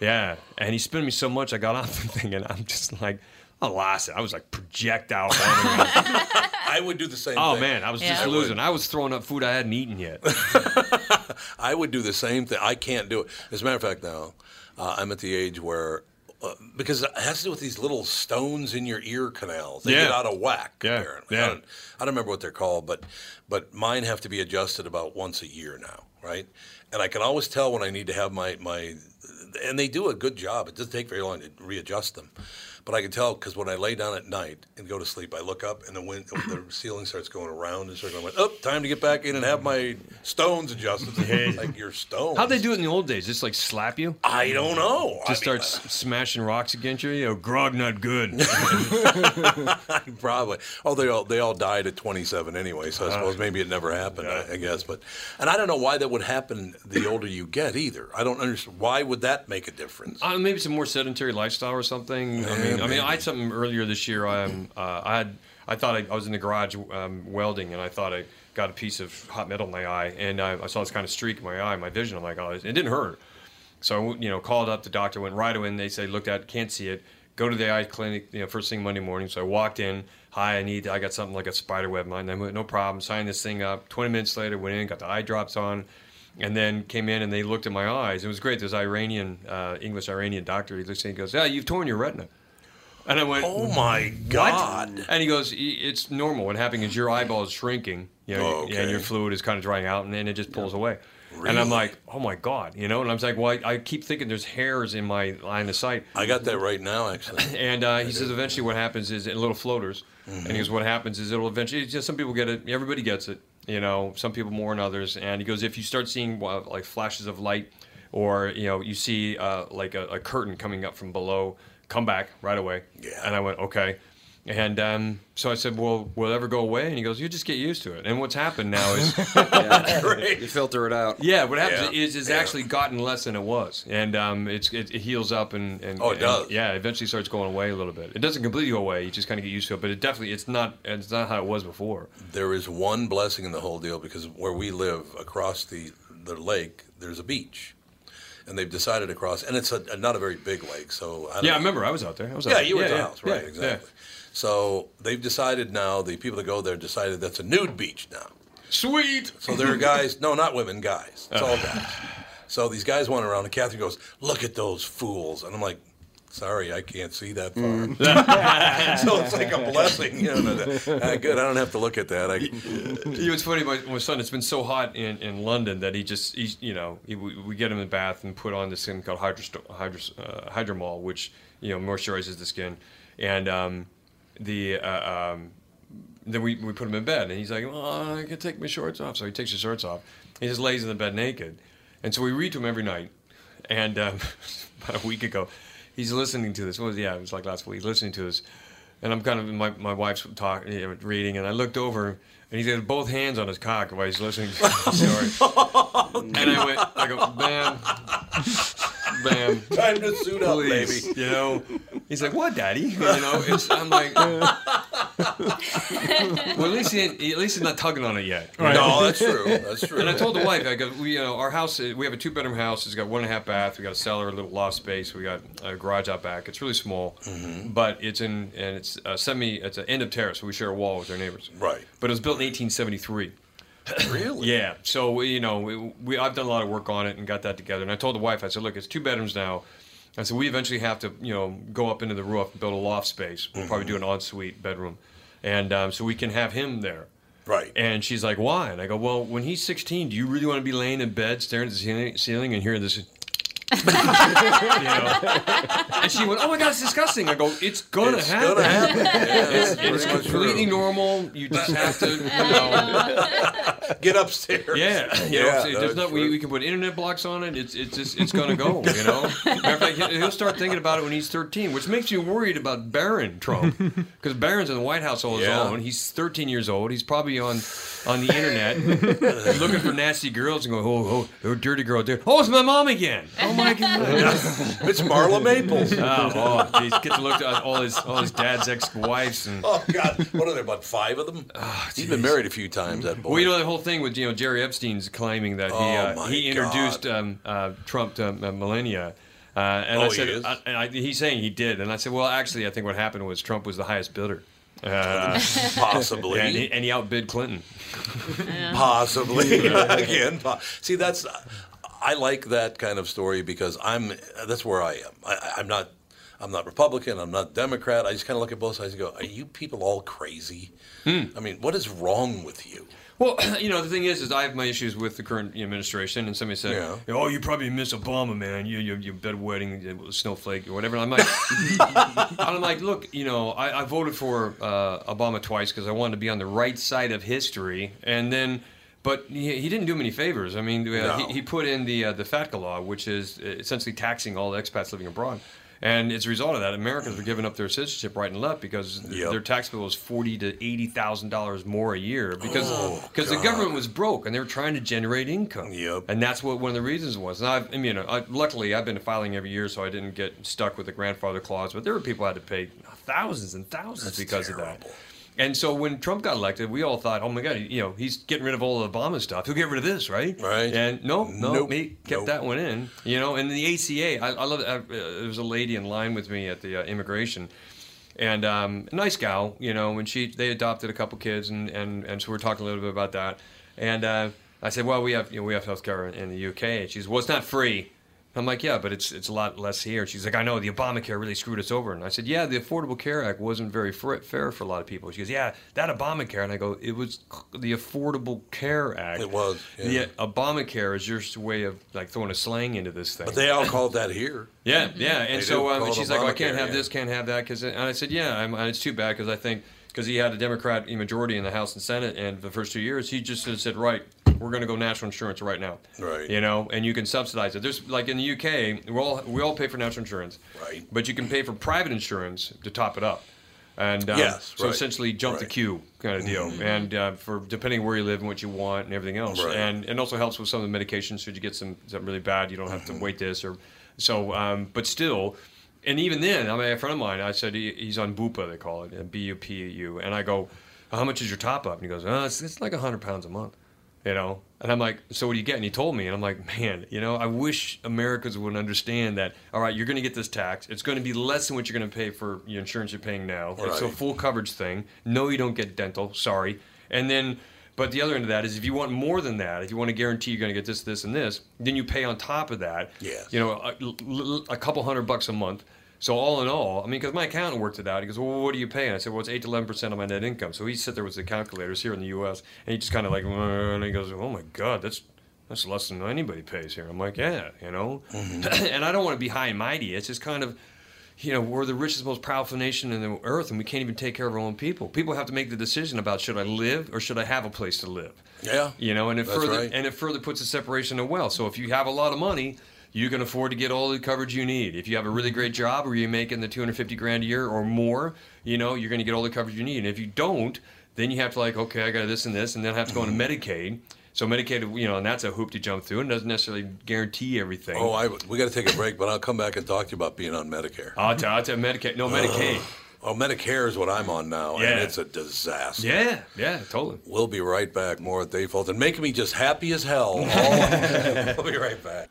S2: Yeah, and he spun me so much I got off the thing and I'm just like, I lost it. I was like projectile.
S1: I would do the same.
S2: oh
S1: thing.
S2: man, I was
S5: Yeah.
S2: just
S5: I
S1: would.
S2: losing. I was throwing up food I hadn't eaten yet.
S1: I would do the same thing. I can't do it. As a matter of fact, now uh, I'm at the age where. Uh, because it has to do with these little stones in your ear canals. They
S2: Yeah.
S1: get out of whack.
S2: Yeah,
S1: Apparently,
S2: yeah.
S1: I, don't, I don't remember what they're called, but but mine have to be adjusted about once a year now, right? And I can always tell when I need to have my my, and they do a good job. It doesn't take very long to readjust them, but I can tell because when I lay down at night and go to sleep, I look up and the wind, the ceiling starts going around and circling. I went, oh, time to get back in and have my stones adjusted. It's like your stones.
S2: How'd they do it in the old days? Just like slap you?
S1: I don't know.
S2: Just
S1: I mean,
S2: start s- smashing rocks against you? You know, grog not good.
S1: Probably. Oh, they all they all died at 27 anyway, so I suppose maybe it never happened. I, I guess, but and I don't know why that would happen the older you get either. I don't understand why would that make a difference.
S2: Uh, maybe some more sedentary lifestyle or something. I mean, I mean, I had something earlier this year. Um, uh, I had, I thought I, I was in the garage um, welding, and I thought I got a piece of hot metal in my eye, and I, I saw this kind of streak in my eye, my vision. I'm like, oh, it didn't hurt. So I, you know, called up the doctor, went right away, and they say, looked at, can't see it. Go to the eye clinic, you know, first thing Monday morning. So I walked in. Hi, I need, I got something like a spider web. Mine. They went, no problem. Signed this thing up. Twenty minutes later, went in, got the eye drops on and then came in and they looked at my eyes. It was great. This Iranian, uh, English Iranian doctor. He looks at me and goes, "Yeah, you've torn your retina." And I went,
S1: Oh my God!
S2: And he goes, "It's normal. What happening is your eyeball is shrinking, you know,
S1: Oh,
S2: and your fluid is kind of drying out, and then it just pulls away." And I'm like, "Oh my god," you know. And I'm like, "Well, I, I keep thinking there's hairs in my line of sight."
S1: I got that right now, actually.
S2: And uh, he says eventually what happens is little floaters.
S1: Mm-hmm.
S2: And he goes, what happens is it'll eventually. Just some people get it. Everybody gets it. You know, some people more than others. And he goes, if you start seeing uh, like flashes of light, or you know, you see uh, like a, a curtain coming up from below, come back right away.
S1: Yeah.
S2: And I went, okay. And um, so I said, well, will it ever go away? And he goes, you just get used to it. And what's happened now is
S4: You filter it out.
S2: Yeah, what happens
S1: Yeah,
S2: is it's
S1: yeah.
S2: actually gotten less than it was, and um, it's it, it heals up and, and
S1: Oh, it
S2: and,
S1: does.
S2: yeah, eventually starts going away a little bit. It doesn't completely go away; you just kind of get used to it. But it definitely it's not it's not how it was before.
S1: There is one blessing in the whole deal because where we live across the, the lake, there's a beach. And they've decided to cross. and it's a, not a very big lake, so I don't
S2: Yeah, I remember I was out there. I was out
S1: Yeah,
S2: there.
S1: you were at the
S2: yeah,
S1: house, right?
S2: yeah,
S1: exactly. So they've decided now. The people that go there decided that's a nude beach now.
S2: Sweet.
S1: So there are guys. no, not women, guys. It's all guys. So these guys went around, and Catherine goes, "Look at those fools," and I'm like. Sorry, I can't see that far.
S2: Mm.
S1: so it's like a blessing. You know, uh, good. I don't have to look at that. I,
S2: You know, it's funny. My, my son, it's been so hot in, in London that he just, he's, you know, he, we, we get him in the bath and put on this thing called Hydro, Hydro, uh, Hydromol, which, you know, moisturizes the skin. And um, the, uh, um, then we, we put him in bed, and he's like, oh, I can take my shorts off. So he takes his shorts off. He just lays in the bed naked. And so we read to him every night. And um, about a week ago, he's listening to this. Was yeah, it was like last week. He's listening to this, and I'm kind of my my wife's talking, you know, reading, and I looked over, and he's got both hands on his cock while he's listening to the story. and I went, I go, bam, bam.
S1: time to suit up, baby.
S2: you know. He's like, "What, Daddy?" You know, it's, I'm like, "Well, at least he, at least he's not tugging on it yet." you know?
S1: No, that's true. That's true.
S2: And I told the wife, I go, we, you know, our house, we have a two bedroom house. It's got one and a half bath. We got a cellar, a little loft space. We got a garage out back. It's really small,
S1: Mm-hmm.
S2: but it's in, and it's a semi, it's an end of terrace. So we share a wall with our neighbors.
S1: Right.
S2: But it was built in 1873.
S1: Really?
S2: Yeah. So we, you know, we, we I've done a lot of work on it and got that together. And I told the wife, I said, look, it's two bedrooms now. I said we eventually have to, you know, go up into the roof and build a loft space. We'll probably do an ensuite bedroom, and um, so we can have him there.
S1: Right.
S2: And she's like, why? And I go, well, when he's 16, do you really want to be laying in bed staring at the ceiling, ceiling and hearing this? you know? And she went, oh my God, it's disgusting. I go, it's gonna
S1: It's
S2: happen.
S1: gonna happen. Yeah,
S2: It's, it's completely normal. You just have to, you know,
S1: Get upstairs.
S2: yeah, you know,
S1: Yeah,
S2: so
S1: no,
S2: there's
S1: it's
S2: not we, we can put internet blocks on it. It's it's just it's gonna go. You know, matter of fact, he'll- he'll start thinking about it when he's 13, which makes you worried about Barron Trump because Barron's in the White House on his
S1: Yeah.
S2: own. He's 13 years old. He's probably on on the internet looking for nasty girls and going, oh, oh, oh, dirty girl, there. Oh, it's my mom again. Oh my god.
S1: It's Marla Maples.
S2: oh, oh, geez, get to look at all his all his dad's ex-wives and.
S1: Oh God! What are there? About five of them? He's been married a few times. That boy.
S2: Well, you know the whole thing with you know Jerry Epstein's claiming that he
S1: Oh,
S2: uh, he introduced um, uh, Trump to uh, Melania. Uh, and
S1: Oh,
S2: I
S1: he
S2: said,
S1: is?
S2: I, and I, he's saying he did, and I said, well, actually, I think what happened was Trump was the highest bidder, uh,
S1: possibly.
S2: and, he, and he outbid Clinton.
S1: Possibly again. po- See, that's I like that kind of story because I'm that's where I am. I, I'm not I'm not Republican. I'm not Democrat. I just kind of look at both sides and go, "Are you people all crazy?
S2: Hmm.
S1: I mean, what is wrong with you?"
S2: Well, you know, the thing is, is I have my issues with the current administration, and somebody said,
S1: Yeah.
S2: "Oh, you probably miss Obama, man. You you you bedwetting snowflake or whatever." And I'm like, I'm like, look, you know, I, I voted for uh, Obama twice because I wanted to be on the right side of history, and then. But he, he didn't do many favors. I mean, uh,
S1: No.
S2: he, he put in the uh, the FATCA law, which is uh, essentially taxing all the expats living abroad. And as a result of that, Americans were giving up their citizenship right and left because
S1: Yep.
S2: their tax bill is forty to eighty thousand dollars more a year because
S1: Oh,
S2: because the government was broke and they were trying to generate income.
S1: Yep.
S2: And that's what one of the reasons was. And I've, I mean, you know, I, luckily I've been filing every year, so I didn't get stuck with the grandfather clause. But there were people who had to pay thousands and thousands
S1: That's
S2: because of that. And so when Trump got elected, we all thought, oh my God, you know, he's getting rid of all the Obama stuff. He'll get rid of this, right?
S1: Right.
S2: And no, no,
S1: Nope.
S2: he kept
S1: Nope.
S2: that one in. You know, and the ACA, I, I love it. Uh, there was a lady in line with me at the uh, immigration and um, a nice gal, you know, and she they adopted a couple kids, and, and, and so we are talking a little bit about that. And uh, I said, well, we have you know, we have health care in the UK. And she's, well, it's not free. I'm like, yeah, but it's it's a lot less here. She's like, I know the Obamacare really screwed us over. And I said, yeah, the Affordable Care Act wasn't very fair for a lot of people. She goes, yeah, that Obamacare. And I go, it was the Affordable Care Act.
S1: It was, yeah.
S2: Yeah, Obamacare is your way of like throwing a slang into this thing.
S1: But they all called that here.
S2: Yeah, yeah. And
S1: They
S2: so um, and
S1: it
S2: she's like, well, I can't have
S1: yeah.
S2: this, can't have that. Cause, and I said, yeah, I'm, and it's too bad because I think because he had a Democrat majority in the House and Senate, and the first two years he just said, right, we're going to go national insurance right now.
S1: Right.
S2: You know, and you can subsidize it. There's like in the UK, we all we all pay for national insurance.
S1: Right.
S2: But you can pay for private insurance to top it up. And um,
S1: Yes,
S2: so
S1: right.
S2: essentially jump the queue kind of deal, and uh, for depending where you live and what you want and everything else,
S1: Right.
S2: and it also helps with some of the medications. Should you get some something really bad, you don't have
S1: Mm-hmm.
S2: to wait this or so. Um, but still, and even then, I mean, a friend of mine, I said he, he's on Bupa, they call it, B U P U, and I go, how much is your top up? And he goes, oh, it's, it's like hundred pounds a month, you know. And I'm like, so what do you get? And he told me, and I'm like, man, you know, I wish Americans would understand that. All right, you're going to get this tax. It's going to be less than what you're going to pay for your insurance you're paying now. It's a full coverage thing. No, you don't get dental. Sorry. And then, but the other end of that is if you want more than that, if you want to guarantee you're going to get this, this, and this, then you pay on top of that.
S1: Yes.
S2: You know, a couple hundred bucks a month. So all in all, I mean, because my accountant worked it out. He goes, "Well, what do you pay?" And I said, "Well, it's eight to eleven percent of my net income." So he sat there with the calculators here in the U.S. and he just kind of like, and he goes, "Oh my God, that's that's less than anybody pays here." I'm like, "Yeah, you know," mm-hmm. and I don't want to be high and mighty. It's just kind of you know, we're the richest, most powerful nation in the earth, and we can't even take care of our own people. People have to make the decision about should I live or should I have a place to live.
S1: Yeah.
S2: You know, and it further
S1: right.
S2: and it further puts a separation of wealth. So if you have a lot of money, you can afford to get all the coverage you need. If you have a really great job or you're making the 250 grand a year or more, you know, you're going to get all the coverage you need. And if you don't, then you have to like, okay, I got this and this, and then I have to go into. Medicaid. So Medicaid, you know, and that's a hoop to jump through, and doesn't necessarily guarantee everything.
S1: Oh, I, we got to take a break, but I'll come back and talk to you about being on Medicare.
S2: I'll tell, I'll tell Medicaid. No Medicaid.
S1: Oh, Medicare is what I'm on now, and it's a disaster.
S2: Yeah, yeah, totally.
S1: We'll be right back. More at Dave Fulton, making me just happy as hell. All- we'll be right back.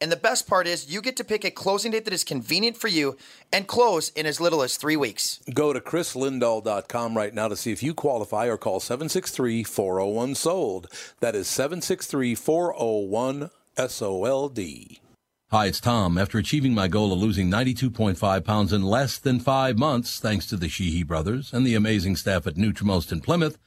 S9: and the best part is you get to pick a closing date that is convenient for you and close in as little as three weeks.
S1: Go to chrislindahl.com right now to see if you qualify or call 763 401 SOLD. That is 763 401 SOLD. Hi, it's Tom. After achieving my goal of losing 92.5 pounds in less than five months, thanks to the Sheehy brothers and the amazing staff at Nutrimost in Plymouth,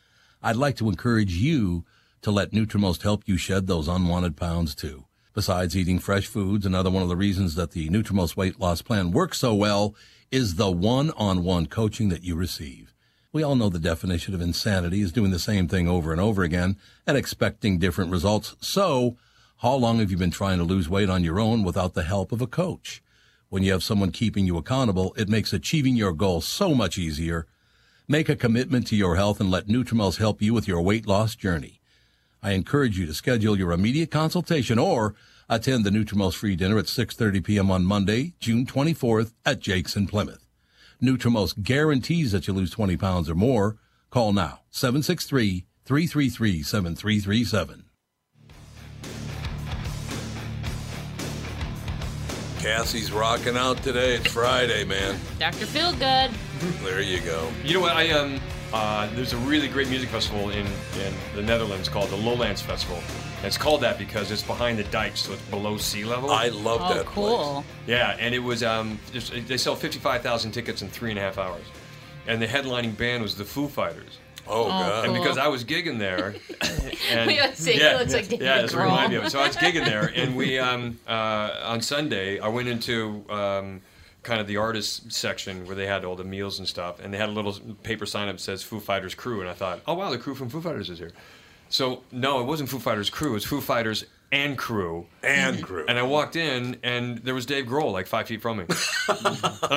S1: I'd like to encourage you to let Nutrimost help you shed those unwanted pounds too. Besides eating fresh foods, another one of the reasons that the Nutrimost weight loss plan works so well is the one-on-one coaching that you receive. We all know the definition of insanity is doing the same thing over and over again and expecting different results. So, how long have you been trying to lose weight on your own without the help of a coach? When you have someone keeping you accountable, it makes achieving your goal so much easier. Make a commitment to your health and let Nutrimost help you with your weight loss journey. I encourage you to schedule your immediate consultation or attend the Nutrimost free dinner at 6:30 p.m. on Monday, June 24th at Jake's in Plymouth. Nutrimost guarantees that you lose 20 pounds or more. Call now 763-333-7337. Cassie's rocking out today. It's Friday, man.
S5: Dr. Feelgood.
S1: There you go.
S2: You know what? I um, uh, there's a really great music festival in, in the Netherlands called the Lowlands Festival. And it's called that because it's behind the dikes, so it's below sea level.
S1: I love
S5: Oh,
S1: that
S5: cool.
S2: Yeah, and it was um, they sell 55,000 tickets in three and a half hours, and the headlining band was the Foo Fighters.
S1: place. Oh, God.
S2: And because I was gigging there, and
S5: We gotta say, he looks like David
S2: yeah, that's what me of it. So I was gigging there, and we um, uh, on Sunday I went into um, kind of the artist section where they had all the meals and stuff, and they had a little paper sign up that says Foo Fighters crew, and I thought, oh wow, the crew from Foo Fighters is here. So no, it wasn't Foo Fighters crew; it was Foo Fighters and crew.
S1: And crew.
S2: And I walked in, and there was Dave Grohl, like five feet from me. And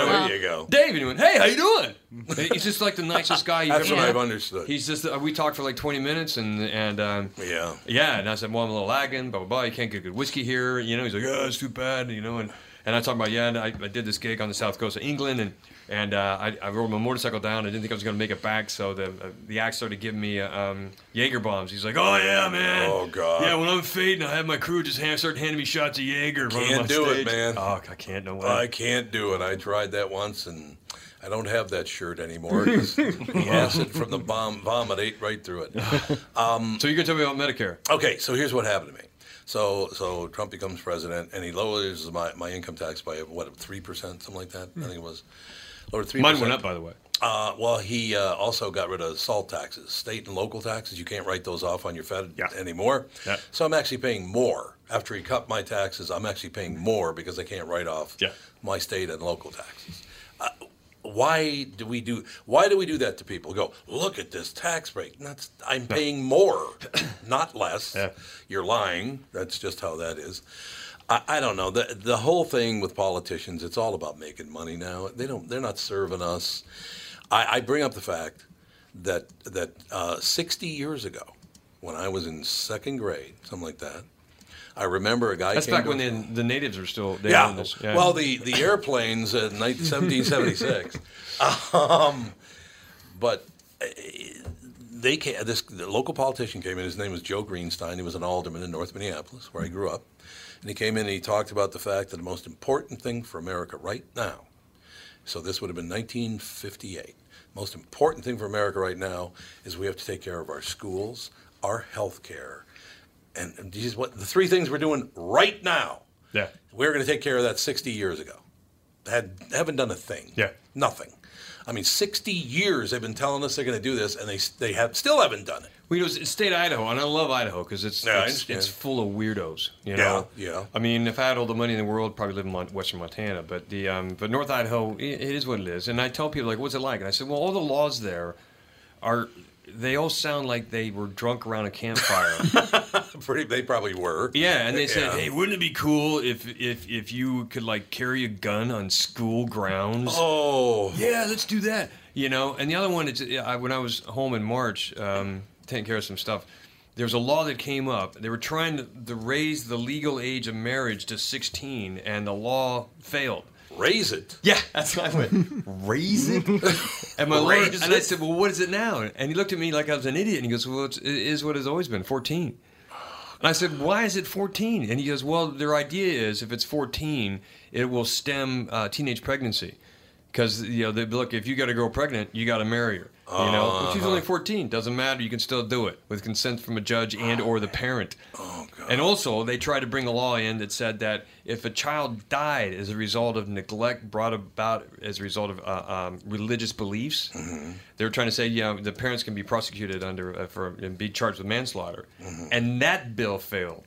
S2: I went,
S1: there you go.
S2: Dave, and he went, "Hey, how you doing?" And He's just like the nicest guy you've
S1: That's
S2: ever
S1: what
S2: met.
S1: I've understood.
S2: He's just uh, we talked for like 20 minutes, and and um,
S1: Yeah.
S2: yeah, and I said, "Well, I'm a little lagging, blah blah blah. You can't get good whiskey here, you know." He's like, "Yeah, it's too bad," you know, and And I talked about yeah, and I, I did this gig on the south coast of England, and and uh, I, I rode my motorcycle down. I didn't think I was going to make it back, so the uh, the act started giving me uh, um, Jaeger bombs. He's like, "Oh yeah, man.
S1: Oh, God.
S2: Yeah, when I'm fading, I have my crew just hand, start handing me shots of Jaeger.
S1: Can't do it, man.
S2: Oh, I can't. No way.
S1: I can't do it. I tried that once, and I don't have that shirt anymore. the acid from the bomb vomit ate right through it. Um,
S2: so you're gonna tell me about Medicare?
S1: Okay, so here's what happened to me. So so Trump becomes president, and he lowers my, my income tax by what three percent, something like that. I think it was lowered three.
S2: Mine went up, by the way.
S1: Uh, well, he uh, also got rid of salt taxes, state and local taxes. You can't write those off on your Fed anymore.
S2: Yeah.
S1: So I'm actually paying more after he cut my taxes. I'm actually paying more because I can't write off my state and local taxes. Uh, why do we do? Why do we do that to people? Go look at this tax break. That's I'm paying more, not less. You're lying. That's just how that is. I, I don't know the the whole thing with politicians. It's all about making money now. They don't. They're not serving us. I, I bring up the fact that that uh, 60 years ago, when I was in second grade, something like that, I remember a guy.
S2: That's back when the, the natives were still.
S1: Yeah.
S2: own.
S1: Well, the the airplanes in 1776. um, but uh, they came, this the local politician came in. His name was Joe Greenstein. He was an alderman in North Minneapolis, where I grew up. And he came in and he talked about the fact that the most important thing for America right now. So this would have been 1958. Most important thing for America right now is we have to take care of our schools, our health care, and, and these what the three things we're doing right now.
S2: Yeah.
S1: We're going to take care of that 60 years ago. Had haven't done a thing.
S2: Yeah.
S1: Nothing. I mean, 60 years they've been telling us they're going to do this, and they they have still haven't done it.
S2: Well, you know, it's state Idaho, and I love Idaho because it's
S1: Yeah,
S2: it's, it's full of weirdos. You
S1: Yeah,
S2: know,
S1: yeah.
S2: I mean, if I had all the money in the world, probably live in Western Montana. But the um, but North Idaho, i it is what it is. And I tell people like, "What's it like?" And I said, "Well, all the laws there are." They all sound like they were drunk around a campfire.
S1: Pretty, they probably were.
S2: Yeah, and they said,
S1: Yeah.
S2: "Hey, wouldn't it be cool if if if you could like carry a gun on school grounds?"
S1: Oh,
S2: yeah, let's do that. You know, and the other one is I, when I was home in March, um, taking care of some stuff. There was a law that came up. They were trying to, to raise the legal age of marriage to 16, and the law failed.
S1: Raise it.
S2: Yeah, that's what I went. Raise it. And my lawyer,
S1: Raise
S2: and I said, "Well, what is it now?" And he looked at me like I was an idiot, and he goes, "Well, it's, it is what it's always been, 14." And I said, "Why is it 14?" And he goes, "Well, their idea is if it's 14, it will stem uh, teenage pregnancy, because you know, they, look, if you got a girl pregnant, you got to marry her. You know, she's
S1: Uh-huh.
S2: only 14, doesn't matter. You can still do it with consent from a judge and or the parent. Oh, God. And also, they tried to bring a law in that said that if a child died as a result of neglect brought about as a result of uh, um, religious beliefs, they were trying to say, yeah, the parents can be prosecuted under uh, for and be charged with manslaughter, and that bill failed.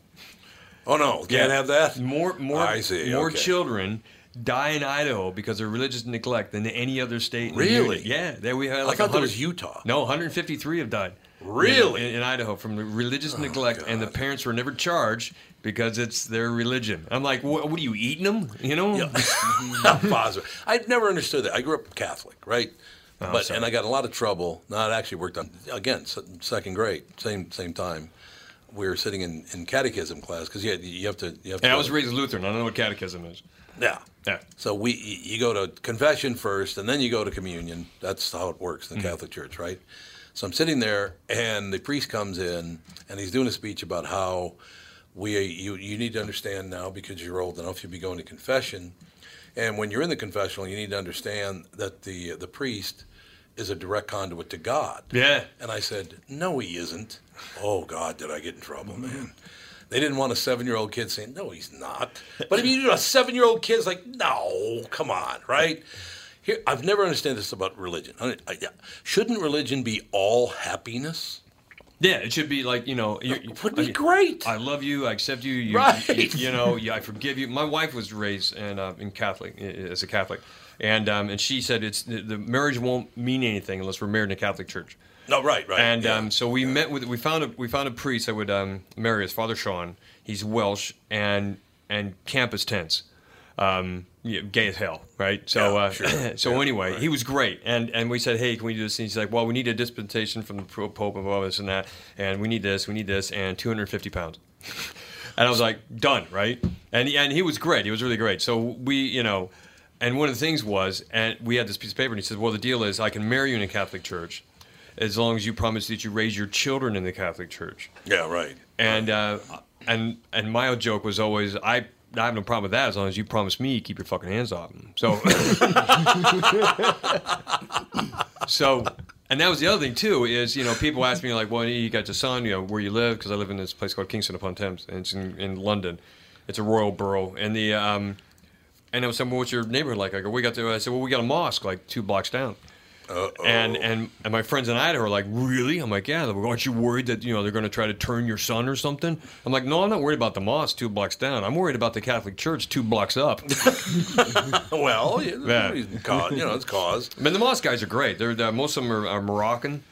S1: Oh no, can't have that.
S2: More, more,
S1: I see,
S2: more
S1: okay.
S2: children die in Idaho because of religious neglect than any other state. in the
S1: Really?
S2: Yeah, there we had
S1: I thought that was Utah.
S2: No, 153 have died.
S1: Really? Oh,
S2: In, in Idaho from religious oh, neglect, and the parents were never charged because it's their religion. I'm like, what, what are you eating them? You know?
S1: Positive. I've never understood that. I grew up Catholic, right?
S2: Oh,
S1: but and I got a lot of trouble. No, I actually worked on again second grade, same same time. We were sitting in, in catechism class because you, you have to you have to.
S2: I was raised Lutheran. I don't know what catechism is.
S1: Yeah.
S2: Yeah.
S1: So we you go to confession first, and then you go to communion. That's how it works in the
S2: Mm-hmm.
S1: Catholic Church, right? So I'm sitting there, and the priest comes in, and he's doing a speech about how we you you need to understand now because you're old enough, you'll be going to confession, and when you're in the confessional, you need to understand that the the priest is a direct conduit to God.
S2: Yeah.
S1: And I said, No, he isn't. Oh, God, did I get in trouble, man. They didn't want a seven year old kid saying, No, he's not. But if you do a seven year old kid, it's like, No, come on, right? Here, I've never understood this about religion. I, I, shouldn't religion be all happiness?
S2: Yeah, it should be like you know. You,
S1: would be great.
S2: I love you. I accept you. you
S1: Right.
S2: You, you know. Yeah, I forgive you. My wife was raised in, uh, in Catholic as a Catholic, and um, and she said it's the, the marriage won't mean anything unless we're married in a Catholic church.
S1: No, right, right.
S2: And
S1: yeah.
S2: um, so we met with we found a we found a priest that would um, marry us, Father Sean. He's Welsh and and campus tense, um, yeah, gay as hell, right? So
S1: Yeah,
S2: uh,
S1: sure.
S2: so
S1: Yeah,
S2: anyway,
S1: right.
S2: he was great, and and we said, hey, can we do this? And he's like, well, we need a dispensation from the Pope and all this and that, and we need this, we need this, and 250 pounds. And I was like, done, right? And and he was great. He was really great. So we, you know, and one of the things was, and we had this piece of paper, and he said, well, the deal is, I can marry you in a Catholic church, as long as you promise that you raise your children in the Catholic church.
S1: Yeah, right.
S2: And uh, and and my joke was always, I. I have no problem with that as long as you promise me you keep your fucking hands off them. So, so, and that was the other thing too is you know people ask me like, well, you got your son, you know, where you live because I live in this place called Kingston upon Thames, and it's in, in London. It's a royal borough, and the um, and I was saying, well, what's your neighborhood like? I go, we got the. I said, well, we got a mosque like two blocks down. And and and my friends in Idaho are like, really? I'm like, yeah. They're like, Aren't you worried that you know they're going to try to turn your son or something? I'm like, no, I'm not worried about the mosque two blocks down. I'm worried about the Catholic Church two blocks up.
S1: well, yeah,
S2: Yeah.
S1: cause, you know, it's cause.
S2: I mean, the mosque guys are great. They're, they're most of them are, are Moroccan.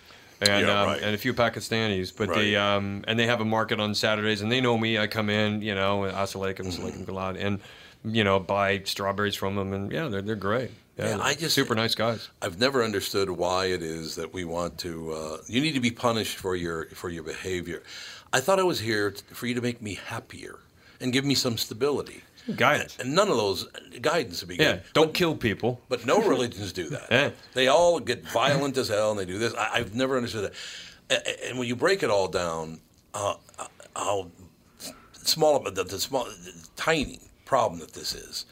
S2: And,
S1: Yeah,
S2: um,
S1: right.
S2: and a few Pakistanis, but
S1: Right.
S2: they um, and they have a market on Saturdays, and they know me. I come in, you know, assalamualaikum,
S1: Mm-hmm.
S2: assalamualaikum, galad, and you know, buy strawberries from them, and yeah, they're they're great. Yeah,
S1: Yeah,
S2: they're
S1: I just-
S2: super nice guys.
S1: I've never understood why it is that we want to. Uh, you need to be punished for your for your behavior. I thought I was here t- for you to make me happier and give me some stability.
S2: Guidance.
S1: And none of those guidance would be
S2: Yeah,
S1: good.
S2: don't kill people.
S1: But no religions do that.
S2: Yeah.
S1: They all get violent as hell, and they do this. I, I've never understood that. A- a- And when you break it all down, uh, uh, how small, the, the small, the tiny problem that this is.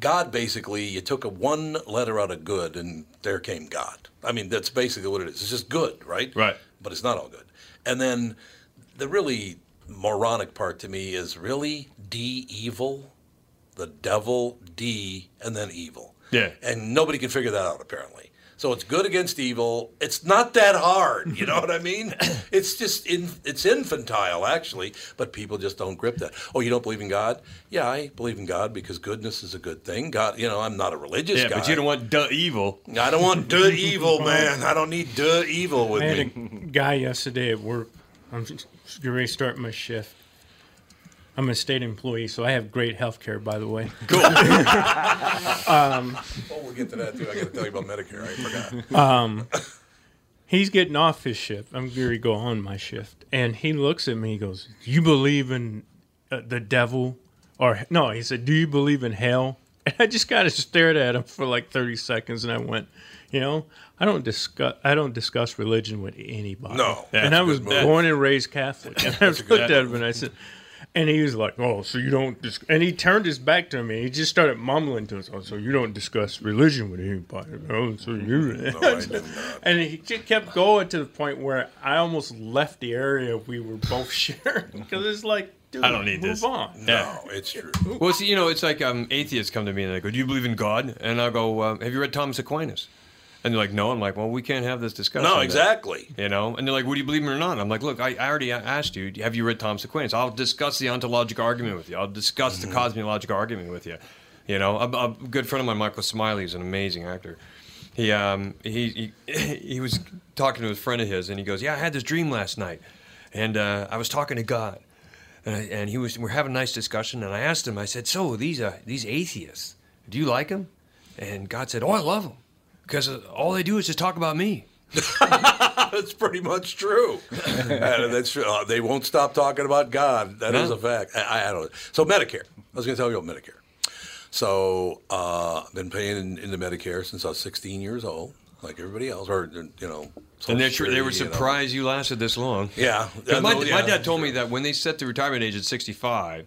S1: God basically, you took a one letter out of good, and there came God. I mean, that's basically what it is. It's just good, right?
S2: Right.
S1: But it's not all good. And then the really moronic part to me is really D evil, the devil D, and then evil.
S2: Yeah.
S1: And nobody can figure that out apparently. So it's good against evil. It's not that hard, you know what I mean? It's just in, it's infantile actually, but people just don't grip that. Oh, you don't believe in God? Yeah, I believe in God because goodness is a good thing. God, you know, I'm not a religious
S2: Yeah,
S1: guy.
S2: but you don't want duh evil.
S1: I don't want duh evil, man. I don't need duh evil with
S3: I had
S1: me.
S3: a guy yesterday at work. I'm just getting ready to start my shift. I'm a state employee, so I have great health care, by the way.
S2: Cool.
S1: Oh, we'll get to that too. I got to tell you about Medicare. I forgot.
S3: Um, he's getting off his shift. I'm going to go on my shift. And he looks at me, he goes, You believe in uh, the devil? Or, no, he said, Do you believe in hell? And I just kind of stared at him for like 30 seconds and I went, You know, I don't discuss I don't discuss religion with anybody.
S1: No,
S3: and I was born and raised Catholic. And I
S1: That's a good
S3: looked at him and I said, and he was like, "Oh, so you don't?" Dis-, and he turned his back to me. He just started mumbling to us, "Oh, so you don't discuss religion with anybody? Oh, so you?"
S1: No, I did not.
S3: and he just kept going to the point where I almost left the area we were both sharing because it's like, dude,
S2: I don't need
S3: move
S2: this.
S3: on.
S1: No, it's true.
S2: Well, see, you know, it's like um, atheists come to me and they go, "Do you believe in God?" And I'll go, um, "Have you read Thomas Aquinas?" And they're like, "No." I'm like, "Well, we can't have this discussion."
S1: No,
S2: then."
S1: exactly.
S2: You know, and they're like, would you believe me or not?" I'm like, "Look, I, I already asked you. Have you read Thomas Aquinas? I'll discuss the ontological argument with you. I'll discuss
S1: Mm-hmm.
S2: the cosmological argument with you." You know, a, a good friend of mine, Michael Smiley, is an amazing actor. He um he, he he was talking to a friend of his, and he goes, "Yeah, I had this dream last night, and uh, I was talking to God." And, I, and he was, we're having a nice discussion, and I asked him, I said, "So these uh, these atheists, do you like them?" And God said, "Oh, I love them, because all they do is just talk about me."
S1: That's pretty much true. That's true. Uh, they won't stop talking about God. That is
S2: No.
S1: a fact. I, I, don't. So Medicare. I was going to tell you about Medicare. So uh, I've been paying in, into Medicare since I was 16 years old, like everybody else, or you know.
S2: And they're they were
S1: Security, you know.
S2: surprised you lasted this long.
S1: Yeah.
S2: my,
S1: Yeah,
S2: my dad told me that when they set the retirement age at 65,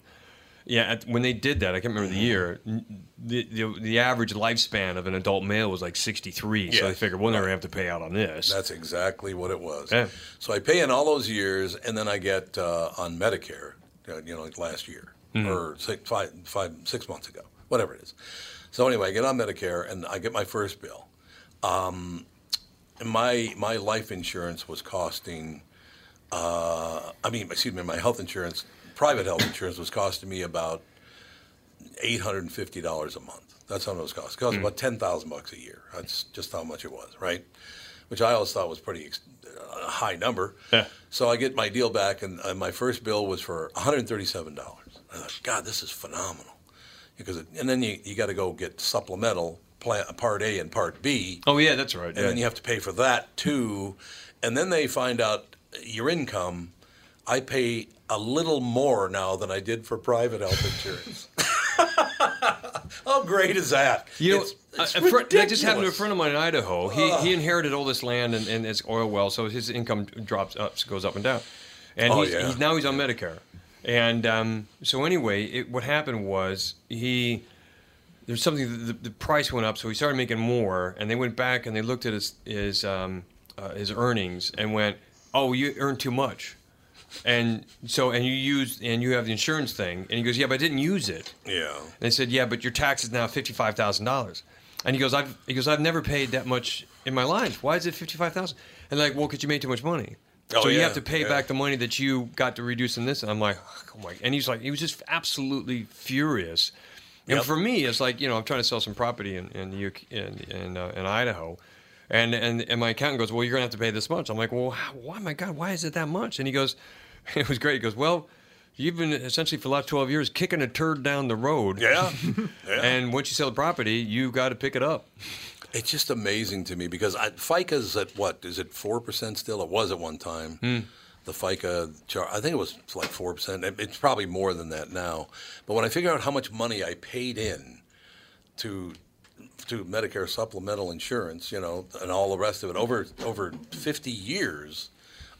S2: yeah, at, when they did that, I can't remember the year, the, the, the average lifespan of an adult male was like 63. So
S1: Yeah.
S2: they figured, we'll never have to pay out on this.
S1: That's exactly what it was.
S2: Yeah.
S1: So I pay in all those years, and then I get uh, on Medicare, uh, you know, like last year
S2: Mm-hmm.
S1: or six, five, five, six months ago, whatever it is. So anyway, I get on Medicare, and I get my first bill. Um, my my life insurance was costing. Uh, I mean, excuse me, my health insurance, private health insurance, was costing me about eight hundred and fifty dollars a month. That's how much it was cost. It cost about ten thousand bucks a year. That's just how much it was, right? Which I always thought was pretty ex- a high number.
S2: Yeah.
S1: So I get my deal back, and uh, my first bill was for one hundred thirty-seven dollars. I thought, God, this is phenomenal. Because it, and then you you got to go get supplemental plan, part A and part B
S2: oh, yeah, that's right.
S1: and
S2: yeah.
S1: then you have to pay for that too. And then they find out your income I pay a little more now than I did for private health insurance. How great is that?
S2: You know,
S1: It's-
S2: a-
S1: it's
S2: a friend, that just happened to a friend of mine in Idaho. He, he inherited all this land and, and it's oil well, so his income drops up, goes up and down. And
S1: Oh,
S2: he's,
S1: yeah.
S2: he's, now he's on Medicare. And um, so anyway, it, what happened was he there's something the, the price went up, so he started making more. And they went back and they looked at his his um, uh, his earnings and went, "Oh, you earned too much." And so, and you use and you have the insurance thing. And he goes, "Yeah, but I didn't use it."
S1: Yeah.
S2: And they said, "Yeah, but your tax is now fifty-five thousand dollars." And he goes, "I've he goes, I've never paid that much in my life. Why is it fifty-five thousand? And they're like, well, because you made too much money.
S1: Oh,
S2: so you
S1: yeah,
S2: have to pay
S1: yeah.
S2: back the money that you got to reduce in this." And I'm like, "Oh my!" And he's like, he was just absolutely furious. And
S1: Yep.
S2: for me, it's like you know, I'm trying to sell some property in in the UK, in in, uh, in Idaho. And, and and my accountant goes, well, you're gonna have to pay this much. I'm like, well, how, why, my God, why is it that much? And he goes, it was great. He goes, well, you've been essentially for the last 12 years kicking a turd down the road.
S1: Yeah. yeah.
S2: And once you sell the property, you got to pick it up.
S1: It's just amazing to me because I, FICA's at what? Is it 4% still? It was at one time. Hmm. The FICA char I think it was like 4%. It's probably more than that now. But when I figure out how much money I paid in to to Medicare supplemental insurance, you know, and all the rest of it over over 50 years,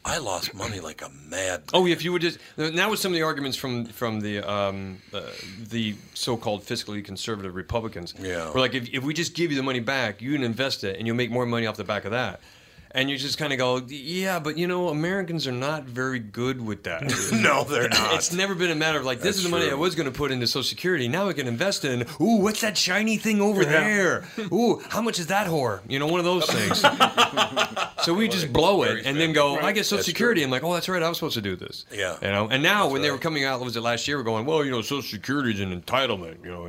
S1: I lost money like a mad.
S2: Oh, if you would just now with some of the arguments from from the um, uh, the so-called fiscally conservative Republicans,
S1: Yeah.
S2: we're like, if, if we just give you the money back, you can invest it, and you'll make more money off the back of that. And you just kind of go, yeah, but you know, Americans are not very good with that.
S1: no, they're not.
S2: It's never been a matter of like this
S1: That's
S2: is the money I was going to put into Social Security. Now I can invest in. Ooh, what's that shiny thing over there? Ooh, how much is that whore? You know, one of those things. so we just blow it and then go. I get Social
S1: That's
S2: Security. I'm like, oh, that's right. I was supposed to do this.
S1: Yeah.
S2: You know. And now when they were coming out, what was it last year? We're going, well, you know, Social Security is an entitlement. You know,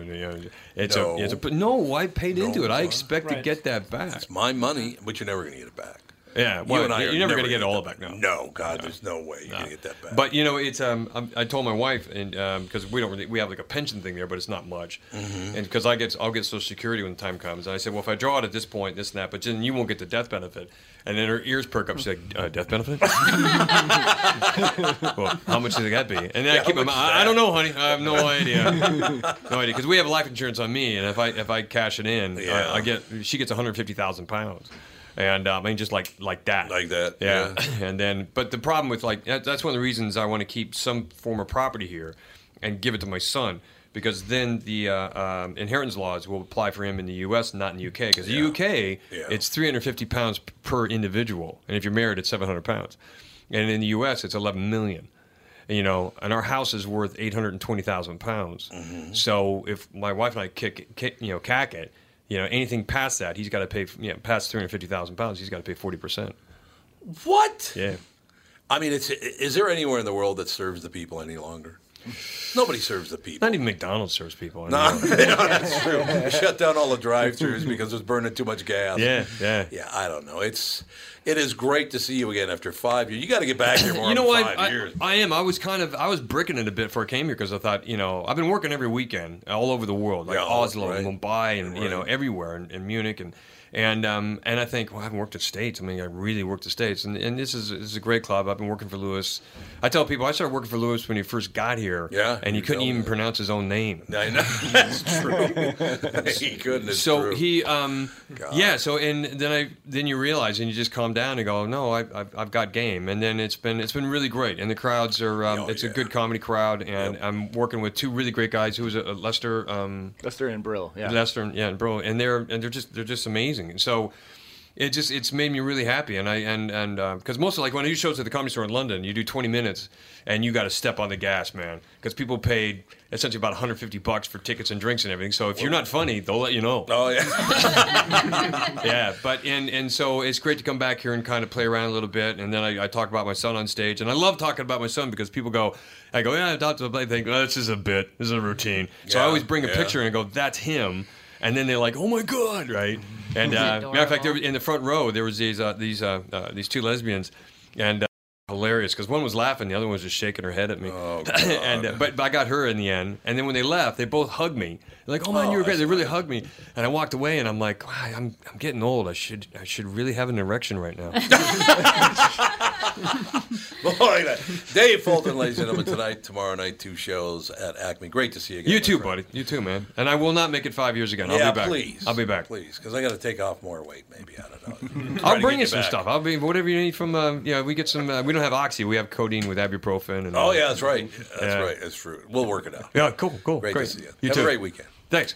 S2: it's
S1: No.
S2: a, it's a. But no, I paid into it. I
S1: son.
S2: expect to get that back.
S1: It's my money, but you're never going to get it back.
S2: Yeah.
S1: you and I
S2: you're never going to
S1: gonna
S2: get all of it back. No.
S1: No, God, there's no way you're going to get that back.
S2: But you know, it's um, I told my wife, and because we don't really, we have like a pension thing there, but it's not much,
S1: Mm-hmm.
S2: and because I get I'll get Social Security when the time comes, and I said, well, if I draw it at this point, this and that, but then you won't get the death benefit, and then her ears perk up. She's like, uh, death benefit? well, how much should that be? And then I keep my. I, I don't know, honey. I have no idea, no idea, because we have life insurance on me, and if I if I cash it in,
S1: Yeah.
S2: I, I get she gets 150,000 pounds. And um, I mean, just like like that,
S1: Like that,
S2: yeah.
S1: yeah.
S2: And then, but the problem with like that, that's one of the reasons I want to keep some form of property here and give it to my son because then the uh, um, inheritance laws will apply for him in the U.S. not in the U.K. Because the U.K.
S1: Yeah.
S2: it's 350 pounds per individual, and if you're married, it's 700 pounds, and in the U.S. it's 11 million. You know, and our house is worth 820,000 pounds.
S1: Mm-hmm.
S2: So if my wife and I kick, kick you know, cack it. You know, anything past that, he's got to pay. You know, past three hundred fifty thousand pounds, he's got to pay forty percent.
S1: what?
S2: Yeah.
S1: I mean, it's is there anywhere in the world that serves the people any longer? Nobody serves the people.
S2: Not even McDonald's serves people.
S1: No, yeah, that's true. They Shut down all the drive-throughs because it's burning too much gas.
S2: Yeah, yeah.
S1: yeah. I don't know. It's it is great to see you again after five years. You got to get back here more.
S2: you know what?
S1: Five
S2: I,
S1: years.
S2: I am. I was kind of. I was bricking it a bit before I came here because I thought, you know, I've been working every weekend all over the world, like
S1: Yeah, oh,
S2: Oslo,
S1: right.
S2: and Mumbai, and you know, everywhere, and, and Munich, and and um, and I think, well, I haven't worked the states. I mean, I really worked the states, and, and this is this is a great club. I've been working for Lewis. I tell people I started working for Lewis when he first got here.
S1: Yeah,
S2: and he couldn't even
S1: me.
S2: pronounce his own name.
S1: I know that's true. he couldn't. It's
S2: so
S1: true.
S2: he um yeah so and then i then you realize and you just calm down and go no I, I've, I've got game and then it's been it's been really great and the crowds are um,
S1: Oh,
S2: it's a good comedy crowd and
S1: Yep.
S2: i'm working with two really great guys who was a, lester um
S10: Lester and Brill. Yeah.
S2: lester and, yeah and bro and they're and they're just they're just amazing and so it just it's made me really happy and i and and uh, because most of like when i do shows at the comedy store in london you do 20 minutes and you got to step on the gas man because people paid essentially about 150 bucks for tickets and drinks and everything so if you're not funny they'll let you know
S1: Oh yeah.
S2: yeah, but and and so it's great to come back here and kind of play around a little bit, and then I, I talk about my son on stage, and I love talking about my son because people go, I go, yeah, I adopted a play. Think, oh, this is a bit, this is a routine. So I always bring a
S1: yeah.
S2: picture and I go, that's him, and then they're like, oh my god, right? And uh, matter of fact, there was, in the front row there was these uh, these uh, uh, these two lesbians, and. Uh, hilarious because one was laughing, the other one was just shaking her head at me. and uh, but, but I got her in the end. And then when they left, they both hugged me. They're like, "Oh man, you were great." They really hugged me, and I walked away, and I'm like, wow, "I'm I'm getting old. I should I should really have an erection right now."
S1: Boy, Dave Fulton, ladies and gentlemen, tonight, tomorrow night, two shows at Acme. Great to see you again.
S2: you too, buddy. You too, man. And I will not make it five years again. I'll
S1: yeah,
S2: be back.
S1: please.
S2: I'll be back.
S1: Please, because I got to take off more weight, maybe. I don't know.
S2: I'll bring you some
S1: back.
S2: stuff. I'll be whatever you need from. Uh, yeah, we get some. Uh, we don't have oxy. We have codeine with ibuprofen. And
S1: Oh, yeah, that's right. That's
S2: Yeah.
S1: right. That's true. We'll work it out.
S2: Yeah, cool, cool.
S1: Great,
S2: Great.
S1: to see you.
S2: You
S1: Have
S2: too.
S1: a great weekend.
S2: Thanks.